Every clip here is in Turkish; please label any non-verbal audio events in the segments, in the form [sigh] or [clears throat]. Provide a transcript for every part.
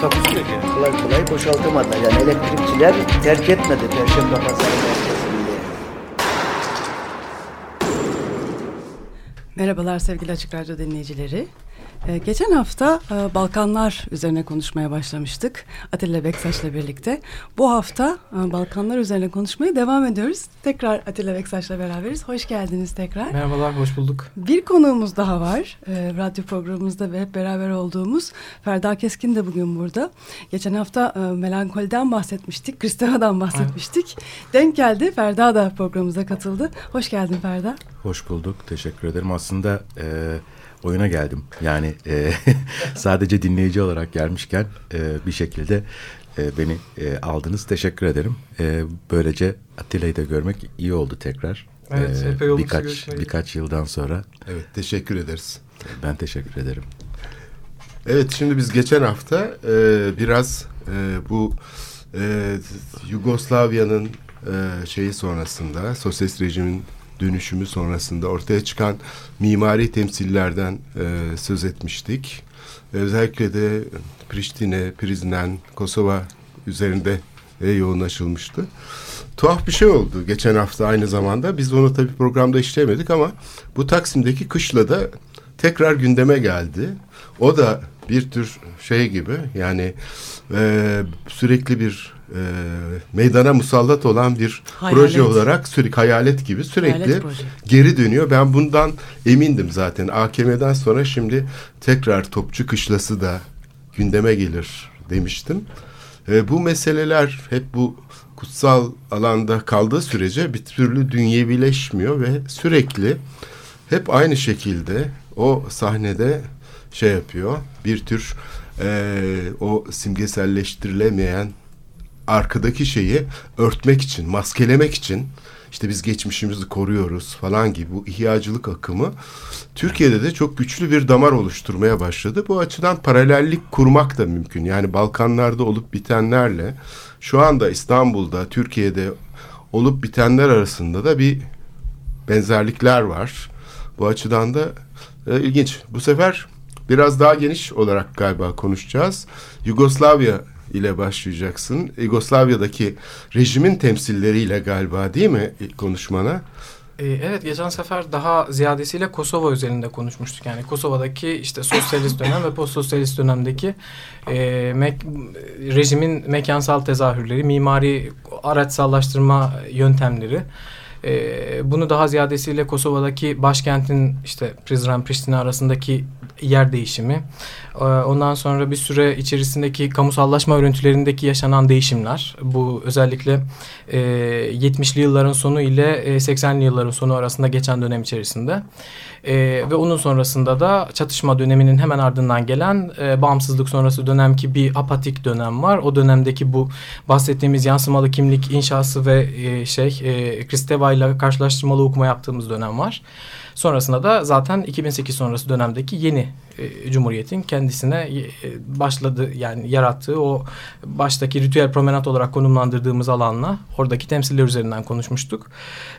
Takusuyor yani. kolay kolay boşaltamadılar. Yani elektrikçiler terk etmedi Perşembe Pazarı merkezini. Merhabalar sevgili Açık Radyo dinleyicileri. Ee, geçen hafta e, Balkanlar üzerine konuşmaya başlamıştık Atilla Beksaç'la birlikte. Bu hafta e, Balkanlar üzerine konuşmaya devam ediyoruz. Tekrar Atilla Beksaç'la beraberiz. Hoş geldiniz tekrar. Merhabalar, hoş bulduk. Bir konuğumuz daha var. E, radyo programımızda ve hep beraber olduğumuz Ferda Keskin de bugün burada. Geçen hafta e, Melankoliden bahsetmiştik, Kristeva'dan bahsetmiştik. Denk geldi, Ferda da programımıza katıldı. Hoş geldin Ferda. Hoş bulduk. Teşekkür ederim. Aslında e, oyuna geldim. Yani e, [laughs] sadece dinleyici olarak gelmişken e, bir şekilde e, beni e, aldınız. Teşekkür ederim. E, böylece Atilla'yı da görmek iyi oldu tekrar. Evet, E, epey birkaç görüşmeyeli. birkaç yıldan sonra Evet teşekkür ederiz. ben teşekkür ederim. Evet şimdi biz geçen hafta e, biraz e, bu e, Yugoslavya'nın e, şeyi sonrasında sosyalist rejimin dönüşümü sonrasında ortaya çıkan mimari temsillerden e, söz etmiştik. Özellikle de Priştine, Prizren, Kosova üzerinde e, yoğunlaşılmıştı. Tuhaf bir şey oldu geçen hafta aynı zamanda. Biz onu tabii programda işlemedik ama bu Taksim'deki kışla da tekrar gündeme geldi. O da bir tür şey gibi yani e, sürekli bir e, meydana musallat olan bir Hayalet. proje olarak sürekli hayalet gibi sürekli Hayalet proje. geri dönüyor. Ben bundan emindim zaten. AKM'den sonra şimdi tekrar Topçu Kışlası da gündeme gelir demiştim. E, bu meseleler hep bu kutsal alanda kaldığı sürece bir türlü dünyevileşmiyor ve sürekli hep aynı şekilde o sahnede şey yapıyor. Bir tür e, o simgeselleştirilemeyen arkadaki şeyi örtmek için, maskelemek için işte biz geçmişimizi koruyoruz falan gibi bu ihyacılık akımı Türkiye'de de çok güçlü bir damar oluşturmaya başladı. Bu açıdan paralellik kurmak da mümkün. Yani Balkanlarda olup bitenlerle şu anda İstanbul'da, Türkiye'de olup bitenler arasında da bir benzerlikler var. Bu açıdan da e, ilginç. Bu sefer biraz daha geniş olarak galiba konuşacağız. Yugoslavya ile başlayacaksın. Yugoslavya'daki rejimin temsilleriyle galiba değil mi konuşmana? Ee, evet, geçen sefer daha ziyadesiyle Kosova üzerinde konuşmuştuk. Yani Kosova'daki işte sosyalist dönem ve postsosyalist dönemdeki e, mek- rejimin mekansal tezahürleri, mimari araçsallaştırma yöntemleri. E, bunu daha ziyadesiyle Kosova'daki başkentin işte Prizren Priştine arasındaki yer değişimi. E, ondan sonra bir süre içerisindeki kamusallaşma örüntülerindeki yaşanan değişimler. Bu özellikle e, 70'li yılların sonu ile e, 80'li yılların sonu arasında geçen dönem içerisinde. Ve onun sonrasında da çatışma döneminin hemen ardından gelen bağımsızlık sonrası dönemki bir apatik dönem var. O dönemdeki bu bahsettiğimiz yansımalı kimlik inşası ve şey Kristeva ile karşılaştırmalı okuma yaptığımız dönem var. Sonrasında da zaten 2008 sonrası dönemdeki yeni e, cumhuriyetin kendisine e, başladı yani yarattığı o baştaki ritüel promenat olarak konumlandırdığımız alanla oradaki temsiller üzerinden konuşmuştuk.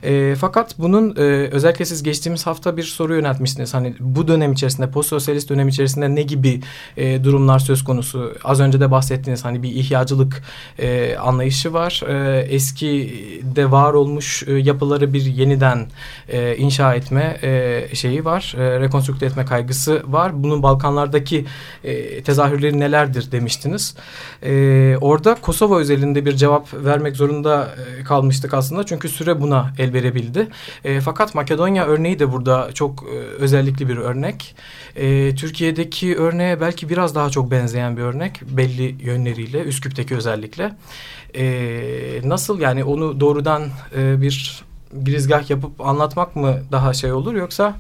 E, fakat bunun e, özellikle siz geçtiğimiz hafta bir soru yöneltmiştiniz. Hani bu dönem içerisinde post sosyalist dönem içerisinde ne gibi e, durumlar söz konusu? Az önce de bahsettiğiniz hani bir ihyacılık e, anlayışı var. E, eski de var olmuş e, yapıları bir yeniden e, inşa etme e, şeyi var. E, rekonstrükte etme kaygısı var. Bunun Balkanlardaki e, tezahürleri nelerdir demiştiniz. E, orada Kosova özelinde bir cevap vermek zorunda e, kalmıştık aslında. Çünkü süre buna el verebildi. E, fakat Makedonya örneği de burada çok e, özellikli bir örnek. E, Türkiye'deki örneğe belki biraz daha çok benzeyen bir örnek. Belli yönleriyle. Üsküp'teki özellikle. E, nasıl yani onu doğrudan e, bir girizgah yapıp anlatmak mı daha şey olur yoksa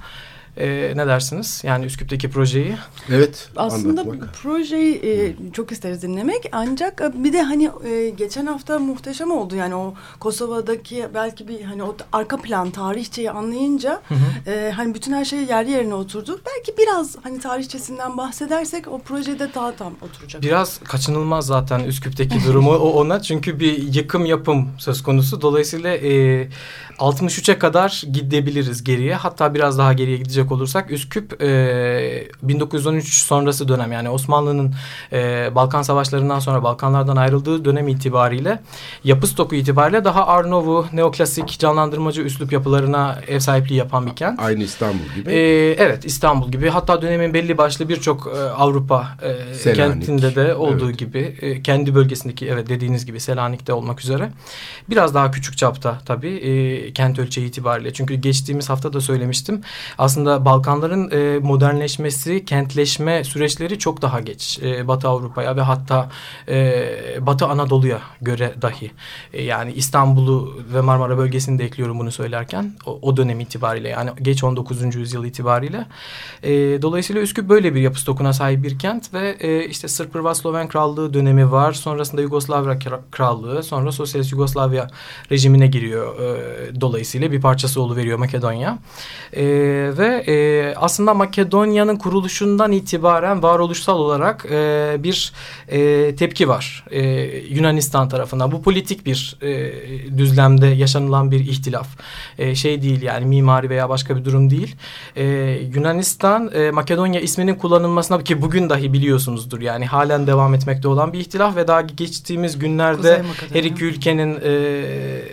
E, ne dersiniz? Yani Üsküp'teki projeyi. Evet. Aslında anlatmak. projeyi e, çok isteriz dinlemek ancak e, bir de hani e, geçen hafta muhteşem oldu yani o Kosova'daki belki bir hani o arka plan tarihçeyi anlayınca e, hani bütün her şey yerli yerine oturdu. Belki biraz hani tarihçesinden bahsedersek o projede daha tam oturacak. Biraz kaçınılmaz zaten Üsküp'teki durumu o ona çünkü bir yıkım yapım söz konusu. Dolayısıyla e, 63'e kadar gidebiliriz geriye. Hatta biraz daha geriye gidecek olursak Üsküp e, 1913 sonrası dönem yani Osmanlı'nın e, Balkan Savaşları'ndan sonra Balkanlardan ayrıldığı dönem itibariyle yapı stoku itibariyle daha Arnovu, neoklasik, canlandırmacı üslup yapılarına ev sahipliği yapan bir kent. Aynı İstanbul gibi. Ee, evet İstanbul gibi hatta dönemin belli başlı birçok e, Avrupa e, Selanik. kentinde de olduğu Evet. gibi e, kendi bölgesindeki evet dediğiniz gibi Selanik'te olmak üzere biraz daha küçük çapta tabii e, kent ölçeği itibariyle çünkü geçtiğimiz hafta da söylemiştim aslında Balkanların e, modernleşmesi kentleşme süreçleri çok daha geç e, Batı Avrupa'ya ve hatta e, Batı Anadolu'ya göre dahi E, yani İstanbul'u ve Marmara bölgesini de ekliyorum bunu söylerken o, o dönem itibariyle yani geç 19. yüzyıl itibariyle e, dolayısıyla Üsküp böyle bir yapı stokuna sahip bir kent ve e, işte Sırp Hırvat Sloven Krallığı dönemi var sonrasında Yugoslavya Kra- Krallığı sonra Sosyalist Yugoslavya rejimine giriyor e, dolayısıyla bir parçası oluveriyor Makedonya e, ve e, aslında Makedonya'nın kuruluşundan itibaren varoluşsal olarak e, bir e, tepki var e, Yunanistan tarafından. Bu politik bir e, düzlemde yaşanılan bir ihtilaf. E, şey değil yani mimari veya başka bir durum değil. E, Yunanistan e, Makedonya isminin kullanılmasına ki bugün dahi biliyorsunuzdur yani halen devam etmekte olan bir ihtilaf ve daha geçtiğimiz günlerde her iki ülkenin e,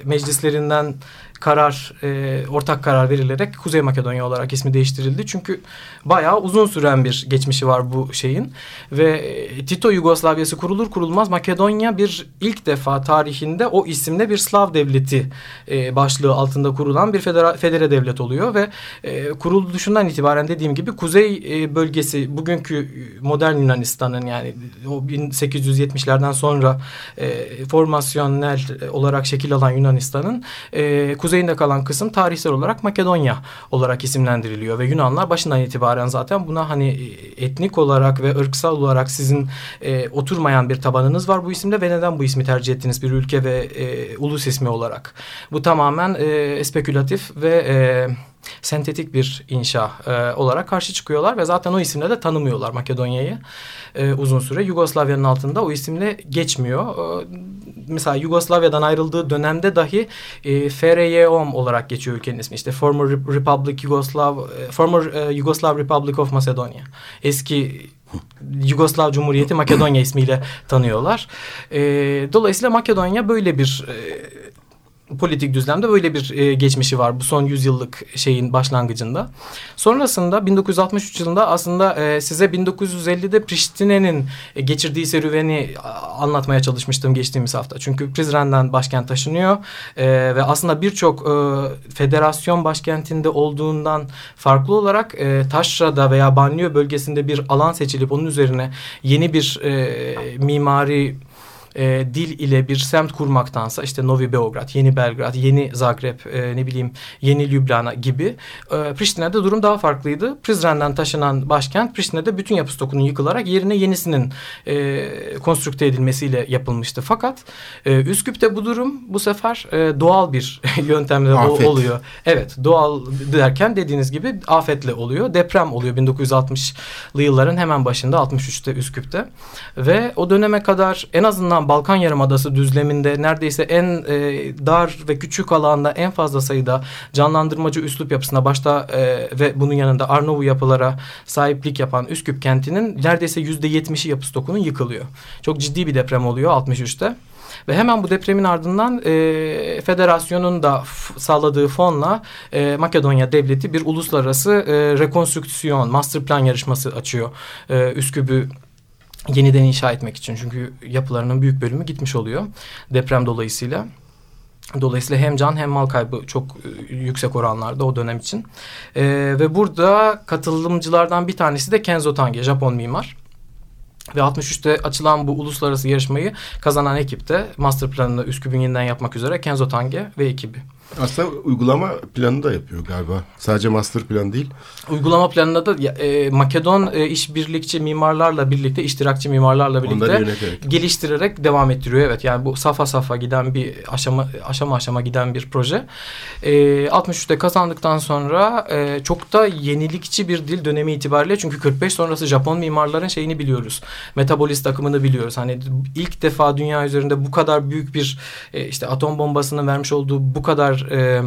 meclislerinden karar e, ortak karar verilerek Kuzey Makedonya olarak ismi değiştirildi. Çünkü bayağı uzun süren bir geçmişi var bu şeyin. Ve e, Tito Yugoslavyası kurulur kurulmaz Makedonya bir ilk defa tarihinde o isimle bir Slav devleti e, başlığı altında kurulan bir federa, federe devlet oluyor. Ve e, kuruluşundan itibaren dediğim gibi kuzey e, bölgesi bugünkü modern Yunanistan'ın yani o 1870'lerden sonra e, formasyonel olarak şekil alan Yunanistan'ın e, kuzeyinde kalan kısım tarihsel olarak Makedonya olarak isimlendiriliyor ve Yunanlar başından itibaren zaten buna hani e, etnik olarak ve ırksal olarak sizin e, oturmayan bir tabanınız var bu isimde ve neden bu ismi tercih ettiniz bir ülke ve e, ulus ismi olarak. Bu tamamen e, spekülatif ve e, sentetik bir inşa e, olarak karşı çıkıyorlar ve zaten o isimle de tanımıyorlar Makedonya'yı e, uzun süre. Yugoslavya'nın altında o isimle geçmiyor. E, mesela Yugoslavya'dan ayrıldığı dönemde dahi e, FRYOM olarak geçiyor ülkenin ismi. İşte Former Rep- Republic Yugoslav, e, Former e, Yugoslav Republic of Macedonia. Eski Yugoslav Cumhuriyeti Makedonya ismiyle tanıyorlar. E, dolayısıyla Makedonya böyle bir e, politik düzlemde böyle bir e, geçmişi var bu son yüzyıllık şeyin başlangıcında. Sonrasında 1963 yılında aslında e, size 1950'de Priştine'nin e, geçirdiği serüveni anlatmaya çalışmıştım geçtiğimiz hafta. Çünkü Prizren'den başkent taşınıyor e, ve aslında birçok e, federasyon başkentinde olduğundan farklı olarak e, Taşra'da veya Banliyö bölgesinde bir alan seçilip onun üzerine yeni bir e, mimari e, dil ile bir semt kurmaktansa işte Novi Beograd, Yeni Belgrad, Yeni Zagreb, e, ne bileyim Yeni Ljubljana gibi e, Priştine'de durum daha farklıydı. Prizren'den taşınan başkent Priştine'de bütün yapı stokunun yıkılarak yerine yenisinin e, konstrükte edilmesiyle yapılmıştı. Fakat e, Üsküp'te bu durum bu sefer e, doğal bir [laughs] yöntemle Afet. oluyor. Evet doğal derken dediğiniz gibi afetle oluyor. Deprem oluyor 1960'lı yılların hemen başında 63'te Üsküp'te. Ve o döneme kadar en azından Balkan Yarımadası düzleminde neredeyse en e, dar ve küçük alanda en fazla sayıda canlandırmacı üslup yapısına başta e, ve bunun yanında Arnavu yapılara sahiplik yapan Üsküp kentinin neredeyse %70'i yapı stokunun yıkılıyor. Çok ciddi bir deprem oluyor 63'te. Ve hemen bu depremin ardından e, federasyonun da sağladığı fonla e, Makedonya devleti bir uluslararası e, rekonstrüksiyon, master plan yarışması açıyor. E, Üsküp'ü yeniden inşa etmek için. Çünkü yapılarının büyük bölümü gitmiş oluyor deprem dolayısıyla. Dolayısıyla hem can hem mal kaybı çok e, yüksek oranlarda o dönem için. E, ve burada katılımcılardan bir tanesi de Kenzo Tange, Japon mimar. Ve 63'te açılan bu uluslararası yarışmayı kazanan ekip de master planını Üsküp'ün yeniden yapmak üzere Kenzo Tange ve ekibi. Aslında uygulama planı da yapıyor galiba. Sadece master plan değil. Uygulama planında da e, Makedon e, işbirlikçi mimarlarla birlikte, iştirakçı mimarlarla birlikte geliştirerek devam ettiriyor. Evet yani bu safa safa giden bir aşama aşama aşama giden bir proje. E, 63'te kazandıktan sonra e, çok da yenilikçi bir dil dönemi itibariyle çünkü 45 sonrası Japon mimarların şeyini biliyoruz. Metabolist akımını biliyoruz. Hani ilk defa dünya üzerinde bu kadar büyük bir e, işte atom bombasının vermiş olduğu bu kadar e,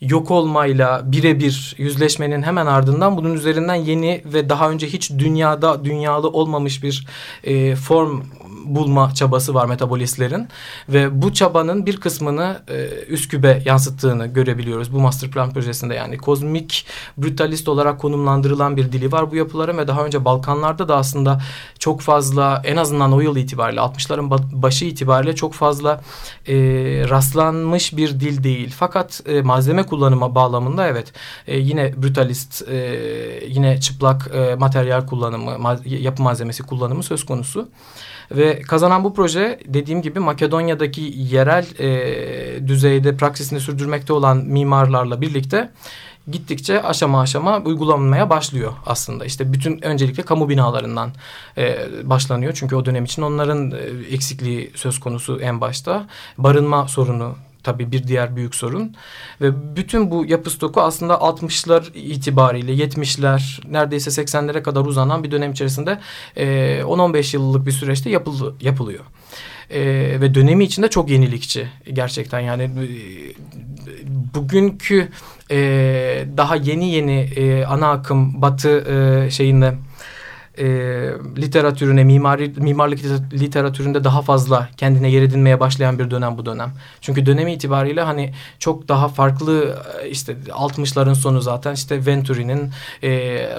yok olmayla birebir yüzleşmenin hemen ardından bunun üzerinden yeni ve daha önce hiç dünyada dünyalı olmamış bir e, form bulma çabası var metabolistlerin. Ve bu çabanın bir kısmını e, Üsküp'e yansıttığını görebiliyoruz. Bu master plan projesinde yani kozmik brutalist olarak konumlandırılan bir dili var bu yapıların ve daha önce Balkanlarda da aslında çok fazla en azından o yıl itibariyle 60'ların başı itibariyle çok fazla e, rastlanmış bir dil değil. Fakat e, malzeme kullanımı bağlamında evet e, yine brutalist e, yine çıplak e, materyal kullanımı ma yapı malzemesi kullanımı söz konusu. Ve kazanan bu proje dediğim gibi Makedonya'daki yerel e, düzeyde praksisini sürdürmekte olan mimarlarla birlikte gittikçe aşama aşama uygulanmaya başlıyor aslında. İşte bütün öncelikle kamu binalarından e, başlanıyor. Çünkü o dönem için onların e, eksikliği söz konusu en başta. Barınma sorunu tabii bir diğer büyük sorun. Ve bütün bu yapı stoku aslında 60'lar itibariyle 70'ler neredeyse 80'lere kadar uzanan bir dönem içerisinde e, 10-15 yıllık bir süreçte yapıl yapılıyor. E, ve dönemi içinde çok yenilikçi gerçekten yani e, bugünkü e, daha yeni yeni e, ana akım batı e, şeyinde e, literatürüne, mimari, mimarlık literatüründe daha fazla kendine yer edinmeye başlayan bir dönem bu dönem. Çünkü dönemi itibariyle hani çok daha farklı e, işte 60'ların sonu zaten işte Venturi'nin, e,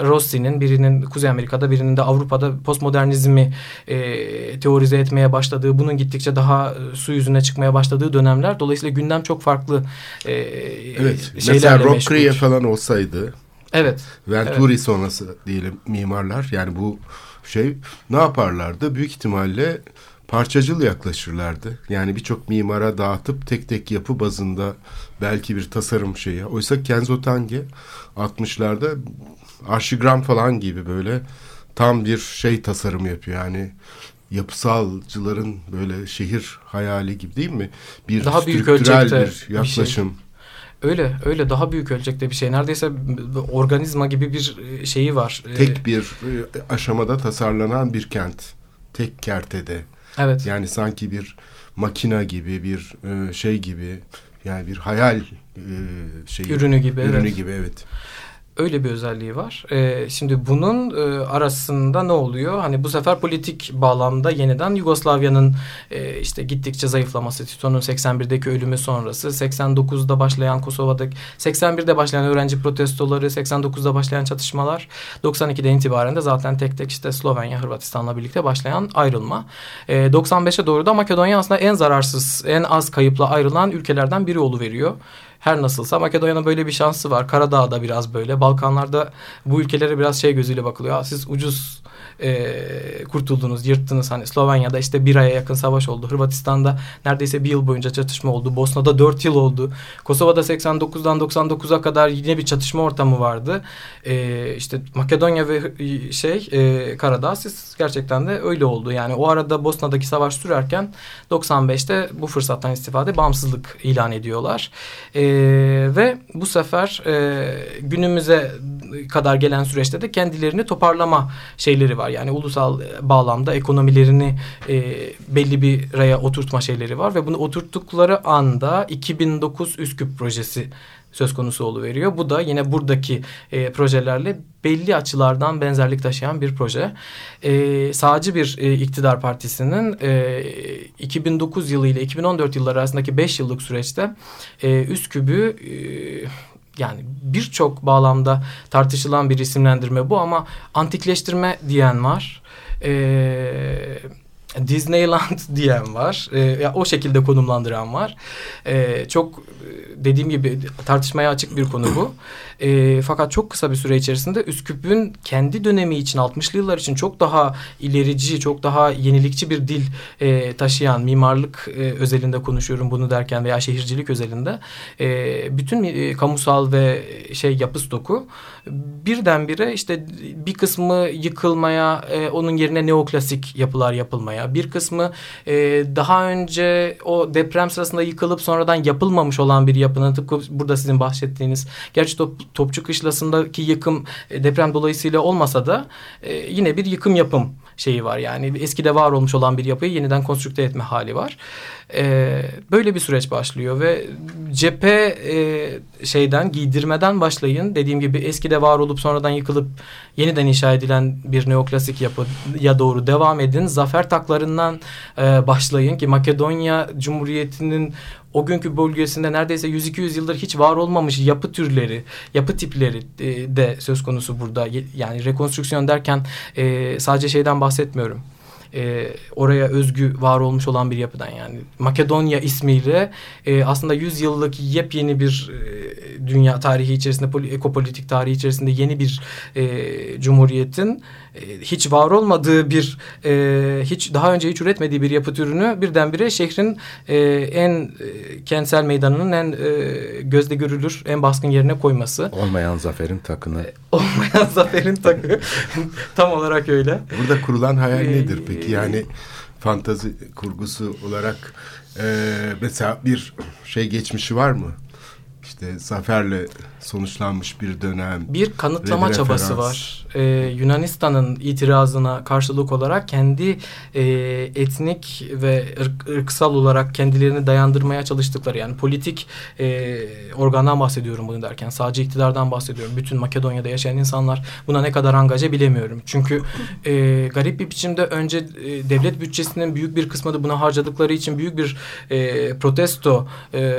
Rossi'nin birinin Kuzey Amerika'da birinin de Avrupa'da postmodernizmi e, teorize etmeye başladığı, bunun gittikçe daha e, su yüzüne çıkmaya başladığı dönemler. Dolayısıyla gündem çok farklı e, evet, Mesela Rock falan olsaydı Evet. Venturi evet. sonrası diyelim mimarlar yani bu şey ne yaparlardı? Büyük ihtimalle parçacıl yaklaşırlardı. Yani birçok mimara dağıtıp tek tek yapı bazında belki bir tasarım şeyi. Oysa Kenzo Tange 60'larda arşigram falan gibi böyle tam bir şey tasarım yapıyor. Yani yapısalcıların böyle şehir hayali gibi değil mi? Bir Daha büyük ölçekte bir yaklaşım. Bir şey. Öyle öyle daha büyük ölçekte bir şey. Neredeyse organizma gibi bir e, şeyi var. E, Tek bir e, aşamada tasarlanan bir kent. Tek kertede. Evet. Yani sanki bir makina gibi bir şey gibi yani bir hayal şeyi. Ürünü gibi. Ürünü evet. gibi evet. Öyle bir özelliği var. Ee, şimdi bunun e, arasında ne oluyor? Hani bu sefer politik bağlamda yeniden Yugoslavya'nın e, işte gittikçe zayıflaması, Tito'nun 81'deki ölümü sonrası, 89'da başlayan Kosova'daki, 81'de başlayan öğrenci protestoları, 89'da başlayan çatışmalar, 92'den itibaren de zaten tek tek işte Slovenya, Hırvatistan'la birlikte başlayan ayrılma. E, 95'e doğru da Makedonya aslında en zararsız, en az kayıpla ayrılan ülkelerden biri veriyor. Her nasılsa Makedonya'nın böyle bir şansı var. Karadağ'da biraz böyle. Balkanlarda bu ülkelere biraz şey gözüyle bakılıyor. Siz ucuz e, kurtuldunuz, yırttınız. Hani Slovenya'da işte bir aya yakın savaş oldu. Hırvatistan'da neredeyse bir yıl boyunca çatışma oldu. Bosna'da dört yıl oldu. Kosova'da 89'dan 99'a kadar yine bir çatışma ortamı vardı. E, işte Makedonya ve şey e, Karadağ siz gerçekten de öyle oldu. Yani o arada Bosna'daki savaş sürerken 95'te bu fırsattan istifade bağımsızlık ilan ediyorlar. E, ve bu sefer e, günümüze kadar gelen süreçte de kendilerini toparlama şeyleri var. Yani ulusal bağlamda ekonomilerini e, belli bir raya oturtma şeyleri var ve bunu oturttukları anda 2009 Üsküp projesi söz konusu veriyor. Bu da yine buradaki e, projelerle belli açılardan benzerlik taşıyan bir proje. E, sağcı bir e, iktidar partisinin e, 2009 yılı ile 2014 yılları arasındaki 5 yıllık süreçte e, Üsküp'ü e, yani birçok bağlamda tartışılan bir isimlendirme bu ama antikleştirme diyen var. Ee, Disneyland [laughs] diyen var. E, ya o şekilde konumlandıran var. E, çok dediğim gibi tartışmaya açık bir konu bu. E, fakat çok kısa bir süre içerisinde Üsküp'ün kendi dönemi için 60'lı yıllar için çok daha ilerici, çok daha yenilikçi bir dil e, taşıyan mimarlık e, özelinde konuşuyorum bunu derken veya şehircilik özelinde. E, bütün e, kamusal ve şey yapı stoku birdenbire işte bir kısmı yıkılmaya, e, onun yerine neoklasik yapılar yapılmaya, bir kısmı e, daha önce o deprem sırasında yıkılıp sonradan yapılmamış olan bir yapının tıpkı burada sizin bahsettiğiniz gerçi Topçu Kışlası'ndaki yıkım e, deprem dolayısıyla olmasa da e, yine bir yıkım yapım şeyi var. Yani eskide var olmuş olan bir yapıyı yeniden konstrükte etme hali var. E, böyle bir süreç başlıyor ve cephe e, şeyden giydirmeden başlayın. Dediğim gibi eskide var olup sonradan yıkılıp yeniden inşa edilen bir neoklasik yapıya doğru devam edin. Zafer taklarından e, başlayın ki Makedonya Cumhuriyeti'nin o günkü bölgesinde neredeyse 100-200 yıldır hiç var olmamış yapı türleri, yapı tipleri e, de söz konusu burada. Yani rekonstrüksiyon derken e, sadece şeyden bahsetmiyorum. E, oraya özgü var olmuş olan bir yapıdan yani. Makedonya ismiyle e, aslında 100 yıllık yepyeni bir e, dünya tarihi içerisinde ekopolitik tarihi içerisinde yeni bir e, cumhuriyetin hiç var olmadığı bir e, hiç daha önce hiç üretmediği bir yapı türünü birdenbire şehrin e, en e, kentsel meydanının en e, gözde görülür en baskın yerine koyması. Olmayan zaferin takını. E, [laughs] olmayan zaferin takı [laughs] tam olarak öyle. Burada kurulan hayal e, nedir peki yani fantazi kurgusu olarak e, mesela bir şey geçmişi var mı? işte zaferle sonuçlanmış bir dönem. Bir kanıtlama çabası var. Ee, Yunanistan'ın itirazına karşılık olarak kendi e, etnik ve ırk, ırksal olarak kendilerini dayandırmaya çalıştıkları yani politik e, organdan bahsediyorum bunu derken sadece iktidardan bahsediyorum. Bütün Makedonya'da yaşayan insanlar buna ne kadar angaja bilemiyorum. Çünkü e, garip bir biçimde önce e, devlet bütçesinin büyük bir kısmını buna harcadıkları için büyük bir e, protesto e,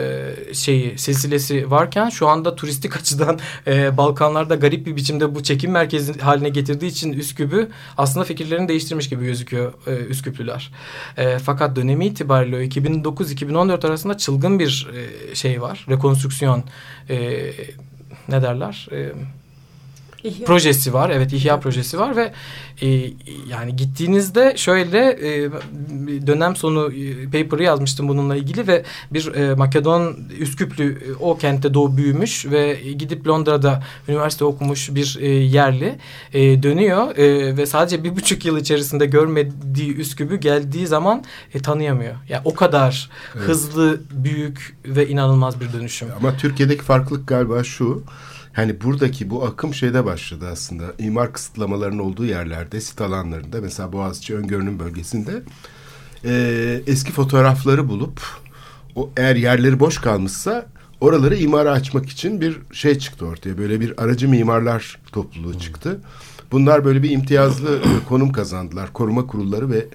şeyi silsilesi varken şu anda turistik açıdan e, Balkanlarda garip bir biçimde bu çekim merkezi haline getirdiği için Üsküp'ü aslında fikirlerini değiştirmiş gibi gözüküyor e, Üsküplüler. E, fakat dönemi itibariyle 2009-2014 arasında çılgın bir e, şey var. Rekonstrüksiyon e, ne derler? E, İhya. projesi var. Evet İhya projesi var ve e, yani gittiğinizde şöyle e, dönem sonu e, paper'ı yazmıştım bununla ilgili ve bir e, Makedon Üsküplü e, o kentte doğu büyümüş ve gidip Londra'da üniversite okumuş bir e, yerli e, dönüyor e, ve sadece bir buçuk yıl içerisinde görmediği Üsküp'ü geldiği zaman e, tanıyamıyor. Yani o kadar evet. hızlı, büyük ve inanılmaz bir dönüşüm. Ama Türkiye'deki farklılık galiba şu Hani buradaki bu akım şeyde başladı aslında. İmar kısıtlamalarının olduğu yerlerde, sit alanlarında mesela Boğaziçi Öngörünün bölgesinde e, eski fotoğrafları bulup o eğer yerleri boş kalmışsa oraları imara açmak için bir şey çıktı ortaya. Böyle bir aracı mimarlar topluluğu çıktı. Bunlar böyle bir imtiyazlı [clears throat] konum kazandılar. Koruma kurulları ve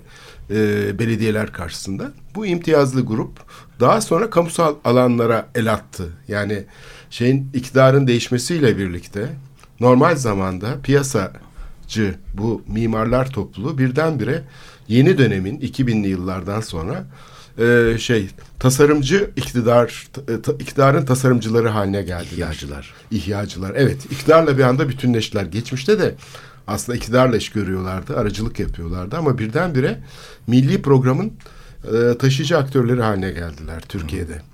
e, belediyeler karşısında. Bu imtiyazlı grup daha sonra kamusal alanlara el attı. Yani şeyin iktidarın değişmesiyle birlikte normal zamanda piyasacı bu mimarlar topluluğu birdenbire yeni dönemin 2000'li yıllardan sonra e, şey tasarımcı iktidar ta, iktidarın tasarımcıları haline geldiler. İhyacılar. İhyacılar. Evet. iktidarla bir anda bütünleştiler. Geçmişte de aslında iktidarla iş görüyorlardı. Aracılık yapıyorlardı ama birdenbire milli programın e, taşıyıcı aktörleri haline geldiler Türkiye'de. Hı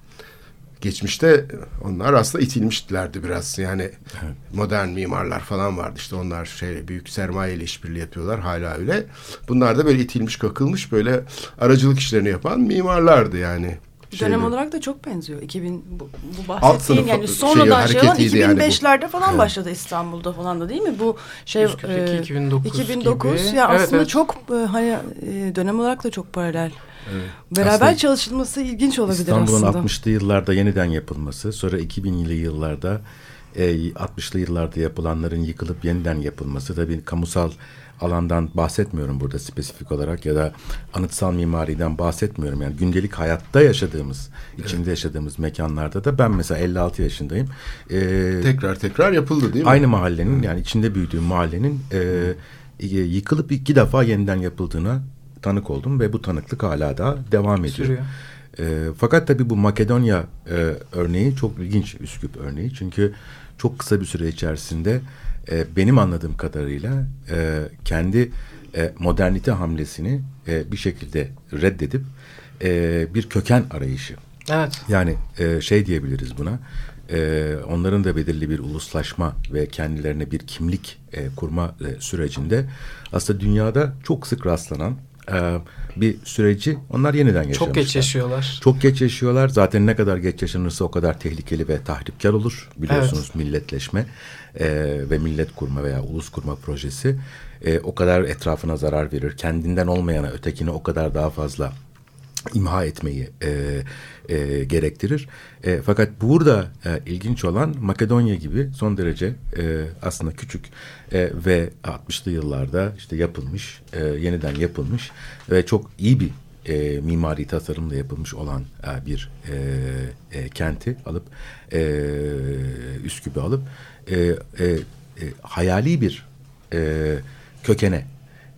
geçmişte onlar aslında itilmişlerdi biraz. Yani evet. modern mimarlar falan vardı. işte onlar şey büyük sermaye ile işbirliği yapıyorlar hala öyle. Bunlar da böyle itilmiş kakılmış böyle aracılık işlerini yapan mimarlardı yani. Dönem şeyde. olarak da çok benziyor. 2000 bu, bu bahsettiğin yani sonradan şey, olan 2005'lerde yani falan evet. başladı İstanbul'da falan da değil mi? Bu şey 2009, 2009 gibi. ya evet, aslında evet. çok e, hani e, dönem olarak da çok paralel. Evet. Beraber Aslında çalışılması ilginç olabilir İstanbul'un aslında. 60'lı yıllarda yeniden yapılması, sonra 2000'li yıllarda e, 60'lı yıllarda yapılanların yıkılıp yeniden yapılması tabii kamusal alandan bahsetmiyorum burada spesifik olarak ya da anıtsal mimariden bahsetmiyorum. Yani gündelik hayatta yaşadığımız, içinde evet. yaşadığımız mekanlarda da ben mesela 56 yaşındayım. Ee, tekrar tekrar yapıldı değil mi? Aynı mahallenin yani içinde büyüdüğüm mahallenin e, yıkılıp iki defa yeniden yapıldığına tanık oldum ve bu tanıklık hala da devam ediyor. Sürüyor. E, fakat tabii bu Makedonya e, örneği çok ilginç Üsküp örneği. Çünkü çok kısa bir süre içerisinde e, benim anladığım kadarıyla e, kendi e, modernite hamlesini e, bir şekilde reddedip e, bir köken arayışı. Evet. Yani e, şey diyebiliriz buna. E, onların da belirli bir uluslaşma ve kendilerine bir kimlik e, kurma e, sürecinde aslında dünyada çok sık rastlanan e, bir süreci onlar yeniden yaşamışlar. Çok geç yaşıyorlar. Çok geç yaşıyorlar. Zaten ne kadar geç yaşanırsa o kadar tehlikeli ve tahripkar olur. Biliyorsunuz milletleşme e, ve millet kurma veya ulus kurma projesi e, o kadar etrafına zarar verir. Kendinden olmayana ötekine o kadar daha fazla imha etmeyi e, e, gerektirir. E, fakat burada e, ilginç olan Makedonya gibi son derece e, aslında küçük e, ve 60'lı yıllarda işte yapılmış, e, yeniden yapılmış ve çok iyi bir e, mimari tasarımla yapılmış olan e, bir e, e, kenti alıp e, Üsküp'ü alıp e, e, e, hayali bir e, kökene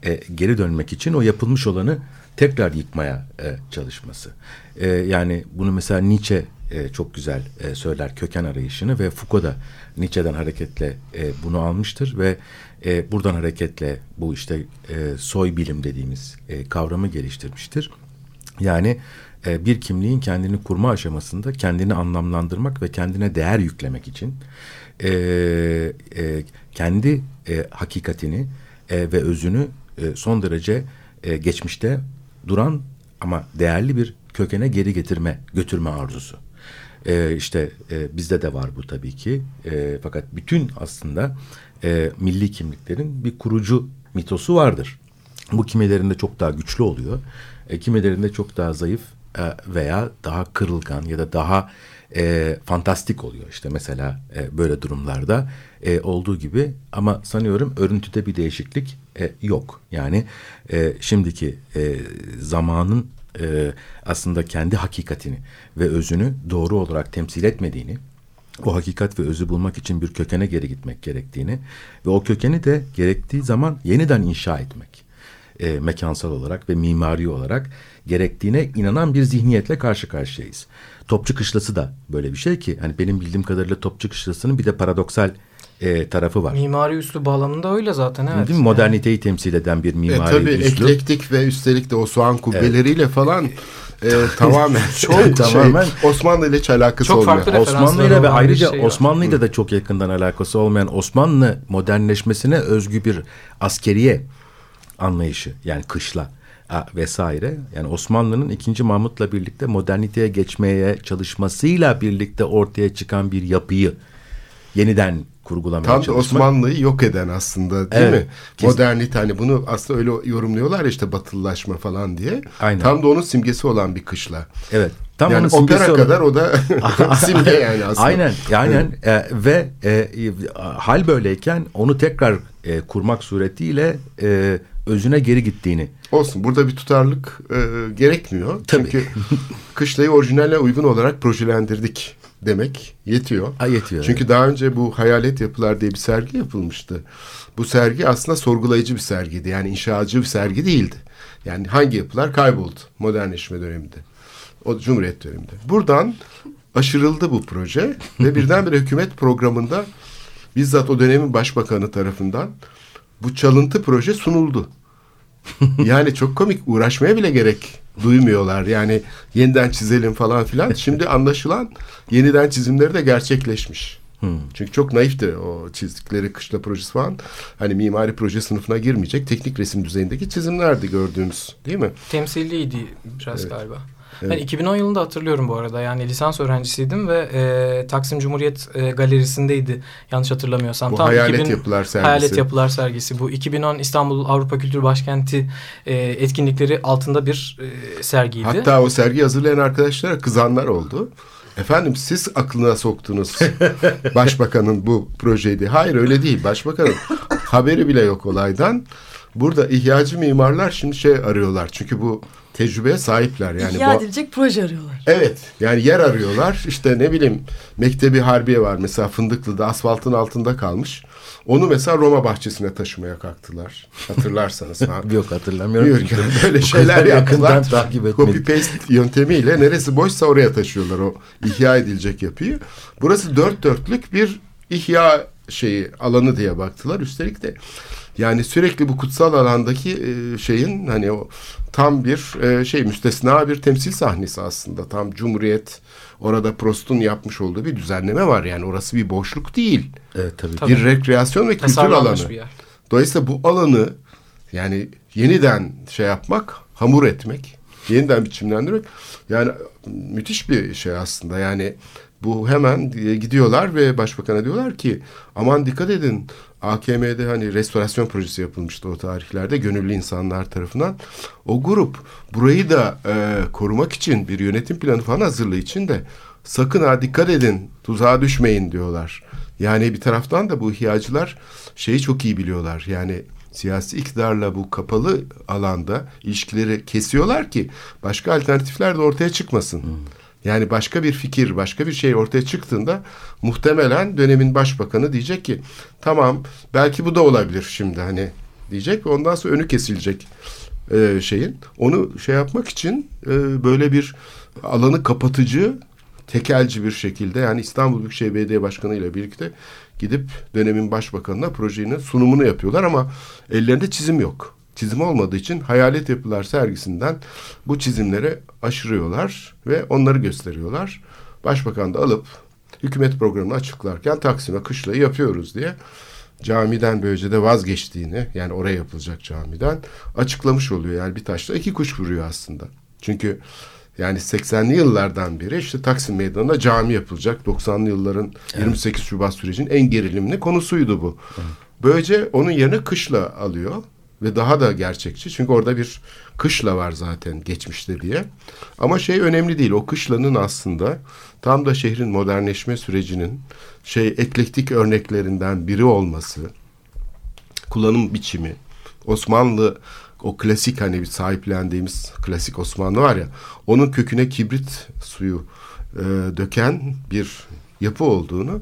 e, geri dönmek için o yapılmış olanı tekrar yıkmaya e, çalışması. E, yani bunu mesela Nietzsche e, çok güzel e, söyler köken arayışını ve Foucault da Nietzsche'den hareketle e, bunu almıştır ve e, buradan hareketle bu işte e, soy bilim dediğimiz e, kavramı geliştirmiştir. Yani e, bir kimliğin kendini kurma aşamasında kendini anlamlandırmak ve kendine değer yüklemek için e, e, kendi e, hakikatini e, ve özünü e, son derece e, geçmişte duran ama değerli bir kökene geri getirme, götürme arzusu. E, işte e, bizde de var bu tabii ki. E, fakat bütün aslında e, milli kimliklerin bir kurucu mitosu vardır. Bu kimilerinde çok daha güçlü oluyor. E, kimilerinde çok daha zayıf e, veya daha kırılgan ya da daha e, fantastik oluyor. İşte mesela e, böyle durumlarda e, olduğu gibi ama sanıyorum örüntüde bir değişiklik e, yok. Yani e, şimdiki e, zamanın e, aslında kendi hakikatini ve özünü doğru olarak temsil etmediğini, o hakikat ve özü bulmak için bir kökene geri gitmek gerektiğini ve o kökeni de gerektiği zaman yeniden inşa etmek e, mekansal olarak ve mimari olarak gerektiğine inanan bir zihniyetle karşı karşıyayız. Topçu Kışlası da böyle bir şey ki hani benim bildiğim kadarıyla Topçu Kışlası'nın bir de paradoksal e, tarafı var. Mimari üslü bağlamında öyle zaten evet. Değil mi? Moderniteyi temsil eden bir E, mimari tabii üslup. eklektik ve üstelik de o soğan kubbeleriyle falan e, tamamen [laughs] çok Evet, tamamen. şey, Osmanlı ile hiç alakası Çok referansları Osmanlı ile ve ayrıca şey. Osmanlı ile de çok yakından alakası olmayan Osmanlı modernleşmesine özgü bir askeriye anlayışı yani kışla vesaire. Yani Osmanlı'nın 2. Mahmut'la birlikte moderniteye geçmeye çalışmasıyla birlikte ortaya çıkan bir yapıyı yeniden kurgulamaya Tam çalışmak. Osmanlı'yı yok eden aslında değil Evet, mi? kesin. Modernite hani bunu aslında öyle yorumluyorlar ya işte batılılaşma falan diye. Aynen. Tam da onun simgesi olan bir kışla. Evet. Tam yani onun opera olan- kadar o da [laughs] [laughs] simge yani aslında. Aynen, aynen E, ve e, hal böyleyken onu tekrar e, kurmak suretiyle e, özüne geri gittiğini. Olsun burada bir tutarlık e, gerekmiyor. Tabii. Çünkü [laughs] kışlayı orijinale uygun olarak projelendirdik demek yetiyor. Ha, yetiyor, Çünkü daha önce bu Hayalet Yapılar diye bir sergi yapılmıştı. Bu sergi aslında sorgulayıcı bir sergiydi. Yani inşacı bir sergi değildi. Yani hangi yapılar kayboldu modernleşme döneminde. O Cumhuriyet döneminde. Buradan aşırıldı bu proje ve [laughs] birdenbire hükümet programında bizzat o dönemin başbakanı tarafından bu çalıntı proje sunuldu. [laughs] yani çok komik uğraşmaya bile gerek duymuyorlar. Yani yeniden çizelim falan filan. Şimdi anlaşılan yeniden çizimleri de gerçekleşmiş. Çünkü çok naifti o çizdikleri kışla projesi falan. Hani mimari proje sınıfına girmeyecek teknik resim düzeyindeki çizimlerdi gördüğümüz değil mi? Temsilliydi biraz galiba. Evet. Ben 2010 yılında hatırlıyorum bu arada. Yani lisans öğrencisiydim ve e, Taksim Cumhuriyet e, Galerisindeydi yanlış hatırlamıyorsam. Bu Tam Hayalet 2000 Yapılar sergisi. Hayalet Yapılar sergisi. Bu 2010 İstanbul Avrupa Kültür Başkenti e, etkinlikleri altında bir e, sergiydi. Hatta o sergi hazırlayan arkadaşlara kızanlar oldu. Efendim siz aklına soktunuz [laughs] başbakanın bu projeydi. Hayır öyle değil. Başbakanın haberi bile yok olaydan. Burada ihyacı mimarlar şimdi şey arıyorlar. Çünkü bu tecrübeye sahipler. Yani İhya bu, edilecek proje arıyorlar. Evet yani yer arıyorlar işte ne bileyim Mektebi Harbiye var mesela Fındıklı'da asfaltın altında kalmış. Onu mesela Roma bahçesine taşımaya kalktılar. Hatırlarsanız. ha. [laughs] Yok hatırlamıyorum. Yok, böyle şeyler yaptılar. takip Copy etmedim. paste yöntemiyle neresi boşsa oraya taşıyorlar o ihya edilecek yapıyı. Burası dört dörtlük bir ihya şeyi alanı diye baktılar. Üstelik de yani sürekli bu kutsal alandaki e, şeyin hani o tam bir e, şey müstesna bir temsil sahnesi aslında. Tam Cumhuriyet orada Prost'un yapmış olduğu bir düzenleme var. Yani orası bir boşluk değil. Evet tabii. Tabii. Bir rekreasyon ve kültür alanı. bir yer. Dolayısıyla bu alanı yani yeniden şey yapmak, hamur etmek, yeniden biçimlendirmek yani müthiş bir şey aslında. Yani bu hemen e, gidiyorlar ve başbakana diyorlar ki aman dikkat edin AKM'de hani restorasyon projesi yapılmıştı o tarihlerde gönüllü insanlar tarafından. O grup burayı da e, korumak için bir yönetim planı falan hazırlığı için de sakın ha dikkat edin tuzağa düşmeyin diyorlar. Yani bir taraftan da bu ihyacılar şeyi çok iyi biliyorlar. Yani siyasi iktidarla bu kapalı alanda ilişkileri kesiyorlar ki başka alternatifler de ortaya çıkmasın. Yani başka bir fikir, başka bir şey ortaya çıktığında muhtemelen dönemin başbakanı diyecek ki tamam belki bu da olabilir şimdi hani diyecek ve ondan sonra önü kesilecek e, şeyin. Onu şey yapmak için e, böyle bir alanı kapatıcı tekelci bir şekilde yani İstanbul Büyükşehir Belediye Başkanı ile birlikte gidip dönemin başbakanına projenin sunumunu yapıyorlar ama ellerinde çizim yok. Çizim olmadığı için hayalet yapılar sergisinden bu çizimleri aşırıyorlar ve onları gösteriyorlar. Başbakan da alıp hükümet programını açıklarken Taksim'e kışlayı yapıyoruz diye camiden böylece de vazgeçtiğini yani oraya yapılacak camiden açıklamış oluyor. Yani bir taşla iki kuş vuruyor aslında. Çünkü yani 80'li yıllardan beri işte Taksim Meydanı'nda cami yapılacak. 90'lı yılların 28 Şubat sürecinin en gerilimli konusuydu bu. Böylece onun yerine kışla alıyor ve daha da gerçekçi. Çünkü orada bir kışla var zaten geçmişte diye. Ama şey önemli değil. O kışlanın aslında tam da şehrin modernleşme sürecinin şey eklektik örneklerinden biri olması, kullanım biçimi, Osmanlı o klasik hani bir sahiplendiğimiz klasik Osmanlı var ya onun köküne kibrit suyu e, döken bir yapı olduğunu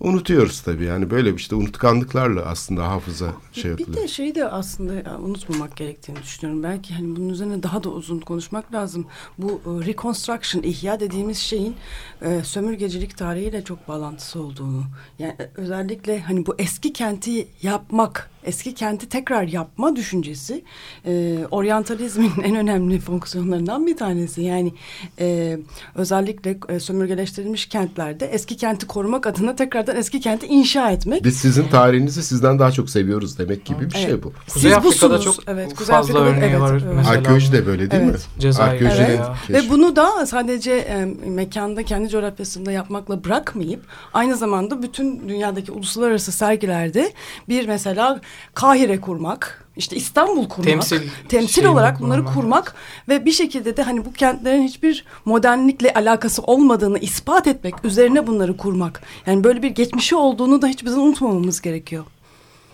unutuyoruz tabii. Yani böyle bir işte unutkanlıklarla aslında hafıza şey Bir yapılıyor. de şeyi de aslında unutmamak gerektiğini düşünüyorum. Belki hani bunun üzerine daha da uzun konuşmak lazım. Bu e, reconstruction, ihya dediğimiz şeyin e, sömürgecilik tarihiyle çok bağlantısı olduğunu. Yani e, özellikle hani bu eski kenti yapmak, eski kenti tekrar yapma düşüncesi e, oryantalizmin [laughs] en önemli fonksiyonlarından bir tanesi. Yani e, özellikle e, sömürgeleştirilmiş kentlerde eski kenti korumak adına tekrardan eski kenti inşa etmek. Biz sizin tarihinizi sizden daha çok seviyoruz demek gibi bir şey Evet. bu. Kuzey Siz Afrika'da busunuz. çok Evet, Kuzey fazla Afrika'da- örneği evet, var. evet. Mesela Arkeoloji de böyle değil Evet. mi? Cezayir'de Arkeolojinin ya. keşfi. Ve bunu da sadece e, mekanda kendi coğrafyasında yapmakla bırakmayıp aynı zamanda bütün dünyadaki uluslararası sergilerde bir mesela Kahire kurmak, işte İstanbul kurmak, Temsil temsil olarak bunları kullanmak. kurmak ve bir şekilde de hani bu kentlerin hiçbir modernlikle alakası olmadığını ispat etmek, üzerine bunları kurmak. Yani böyle bir geçmişi olduğunu da hiçbir zaman unutmamamız gerekiyor.